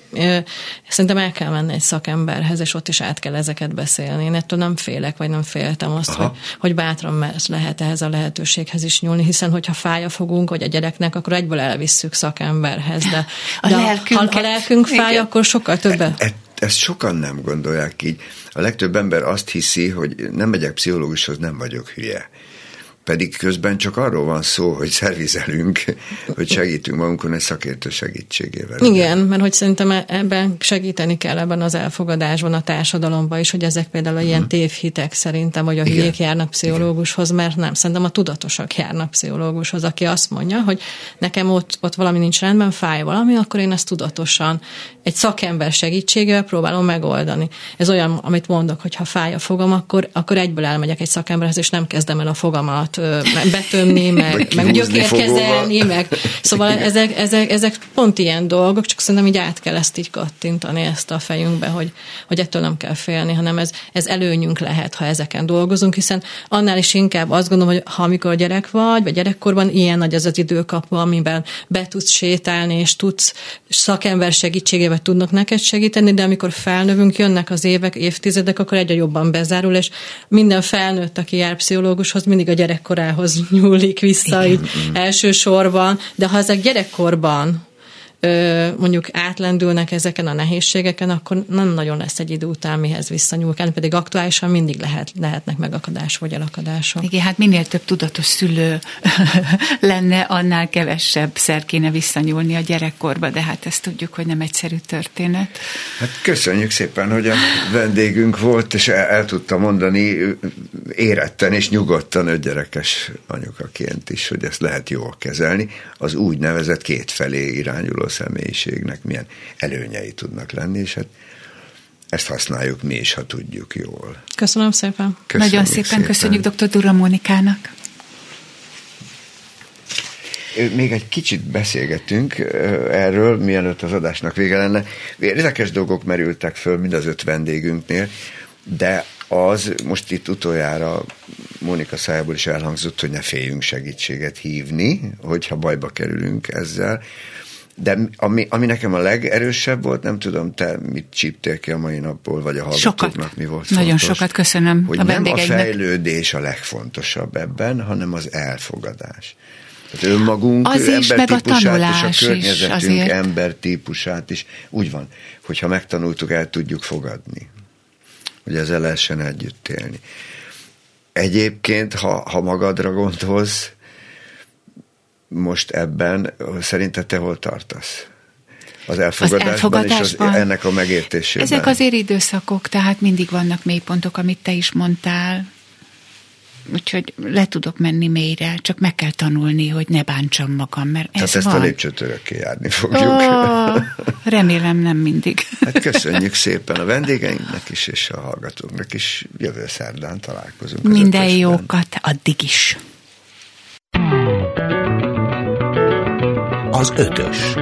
szerintem el kell menni egy szakemberhez, és ott is át kell ezeket beszélni. Én ettől nem félek, vagy nem féltem azt, hogy, hogy bátran lehet ehhez a lehetőséghez is nyúlni, hiszen hogyha fája fogunk, vagy a gyereknek, akkor egyből elvisszük szakemberhez. De, a de lelkünk, ha a lelkünk fáj, igen. akkor sokkal többet. Ezt sokan nem gondolják így. A legtöbb ember azt hiszi, hogy nem megyek pszichológushoz, nem vagyok hülye pedig közben csak arról van szó, hogy szervizelünk, hogy segítünk magunkon egy szakértő segítségével. Igen, mert hogy szerintem e- ebben segíteni kell ebben az elfogadásban a társadalomban is, hogy ezek például ilyen hmm. tévhitek szerintem, hogy a Igen. hülyék járnak pszichológushoz, mert nem, szerintem a tudatosak járnak pszichológushoz, aki azt mondja, hogy nekem ott, ott valami nincs rendben, fáj valami, akkor én ezt tudatosan egy szakember segítségével próbálom megoldani. Ez olyan, amit mondok, hogy ha fáj a fogam, akkor, akkor egyből elmegyek egy szakemberhez, és nem kezdem el a fogam gyomrokat betömni, meg, meg gyökérkezelni, meg <laughs> szóval ezek, ezek, ezek pont ilyen dolgok, csak szerintem így át kell ezt így kattintani ezt a fejünkbe, hogy, hogy ettől nem kell félni, hanem ez, ez előnyünk lehet, ha ezeken dolgozunk, hiszen annál is inkább azt gondolom, hogy ha amikor gyerek vagy, vagy gyerekkorban ilyen nagy az az időkapu, amiben be tudsz sétálni, és tudsz szakember segítségével tudnak neked segíteni, de amikor felnövünk, jönnek az évek, évtizedek, akkor egyre jobban bezárul, és minden felnőtt, aki jár pszichológushoz, mindig a gyerekkorához nyúlik vissza, Igen. így elsősorban, de ha ezek gyerekkorban mondjuk átlendülnek ezeken a nehézségeken, akkor nem nagyon lesz egy idő után mihez visszanyúlkálni, pedig aktuálisan mindig lehet, lehetnek megakadások vagy elakadások. Igen, hát minél több tudatos szülő <laughs> lenne, annál kevesebb szer kéne visszanyúlni a gyerekkorba, de hát ezt tudjuk, hogy nem egyszerű történet. Hát köszönjük szépen, hogy a vendégünk volt, és el, el tudta mondani éretten és nyugodtan ötgyerekes anyukaként is, hogy ezt lehet jól kezelni, az úgynevezett kétfelé irányuló személyiségnek milyen előnyei tudnak lenni, és hát ezt használjuk mi is, ha tudjuk jól. Köszönöm szépen. Köszönjük Nagyon szépen, szépen köszönjük dr. Dura Mónikának. Még egy kicsit beszélgetünk erről, mielőtt az adásnak vége lenne. Érdekes dolgok merültek föl mind az öt vendégünknél, de az most itt utoljára Mónika szájából is elhangzott, hogy ne féljünk segítséget hívni, hogyha bajba kerülünk ezzel. De ami, ami nekem a legerősebb volt, nem tudom, te mit csíptél ki a mai napból, vagy a hallgatóknak sokat. mi volt Nagyon fontos, sokat köszönöm hogy a nem a fejlődés a legfontosabb ebben, hanem az elfogadás. Tehát önmagunk az is, meg a tanulás és a környezetünk is embertípusát is úgy van, hogyha megtanultuk, el tudjuk fogadni. Hogy ezzel lehessen együtt élni. Egyébként, ha, ha magadra gondolsz, most ebben, szerinted te hol tartasz? Az elfogadásban, az elfogadásban és az, ennek a megértésében. Ezek azért időszakok, tehát mindig vannak mélypontok, amit te is mondtál. Úgyhogy le tudok menni mélyre, csak meg kell tanulni, hogy ne bántsam magam, mert Tehát ez ezt van. a lépcsőt örökké járni fogjuk. Oh, remélem nem mindig. <laughs> Hát köszönjük szépen a vendégeinknek is, és a hallgatóknak is. Jövő szerdán találkozunk. Minden jókat, addig is. Az ötös.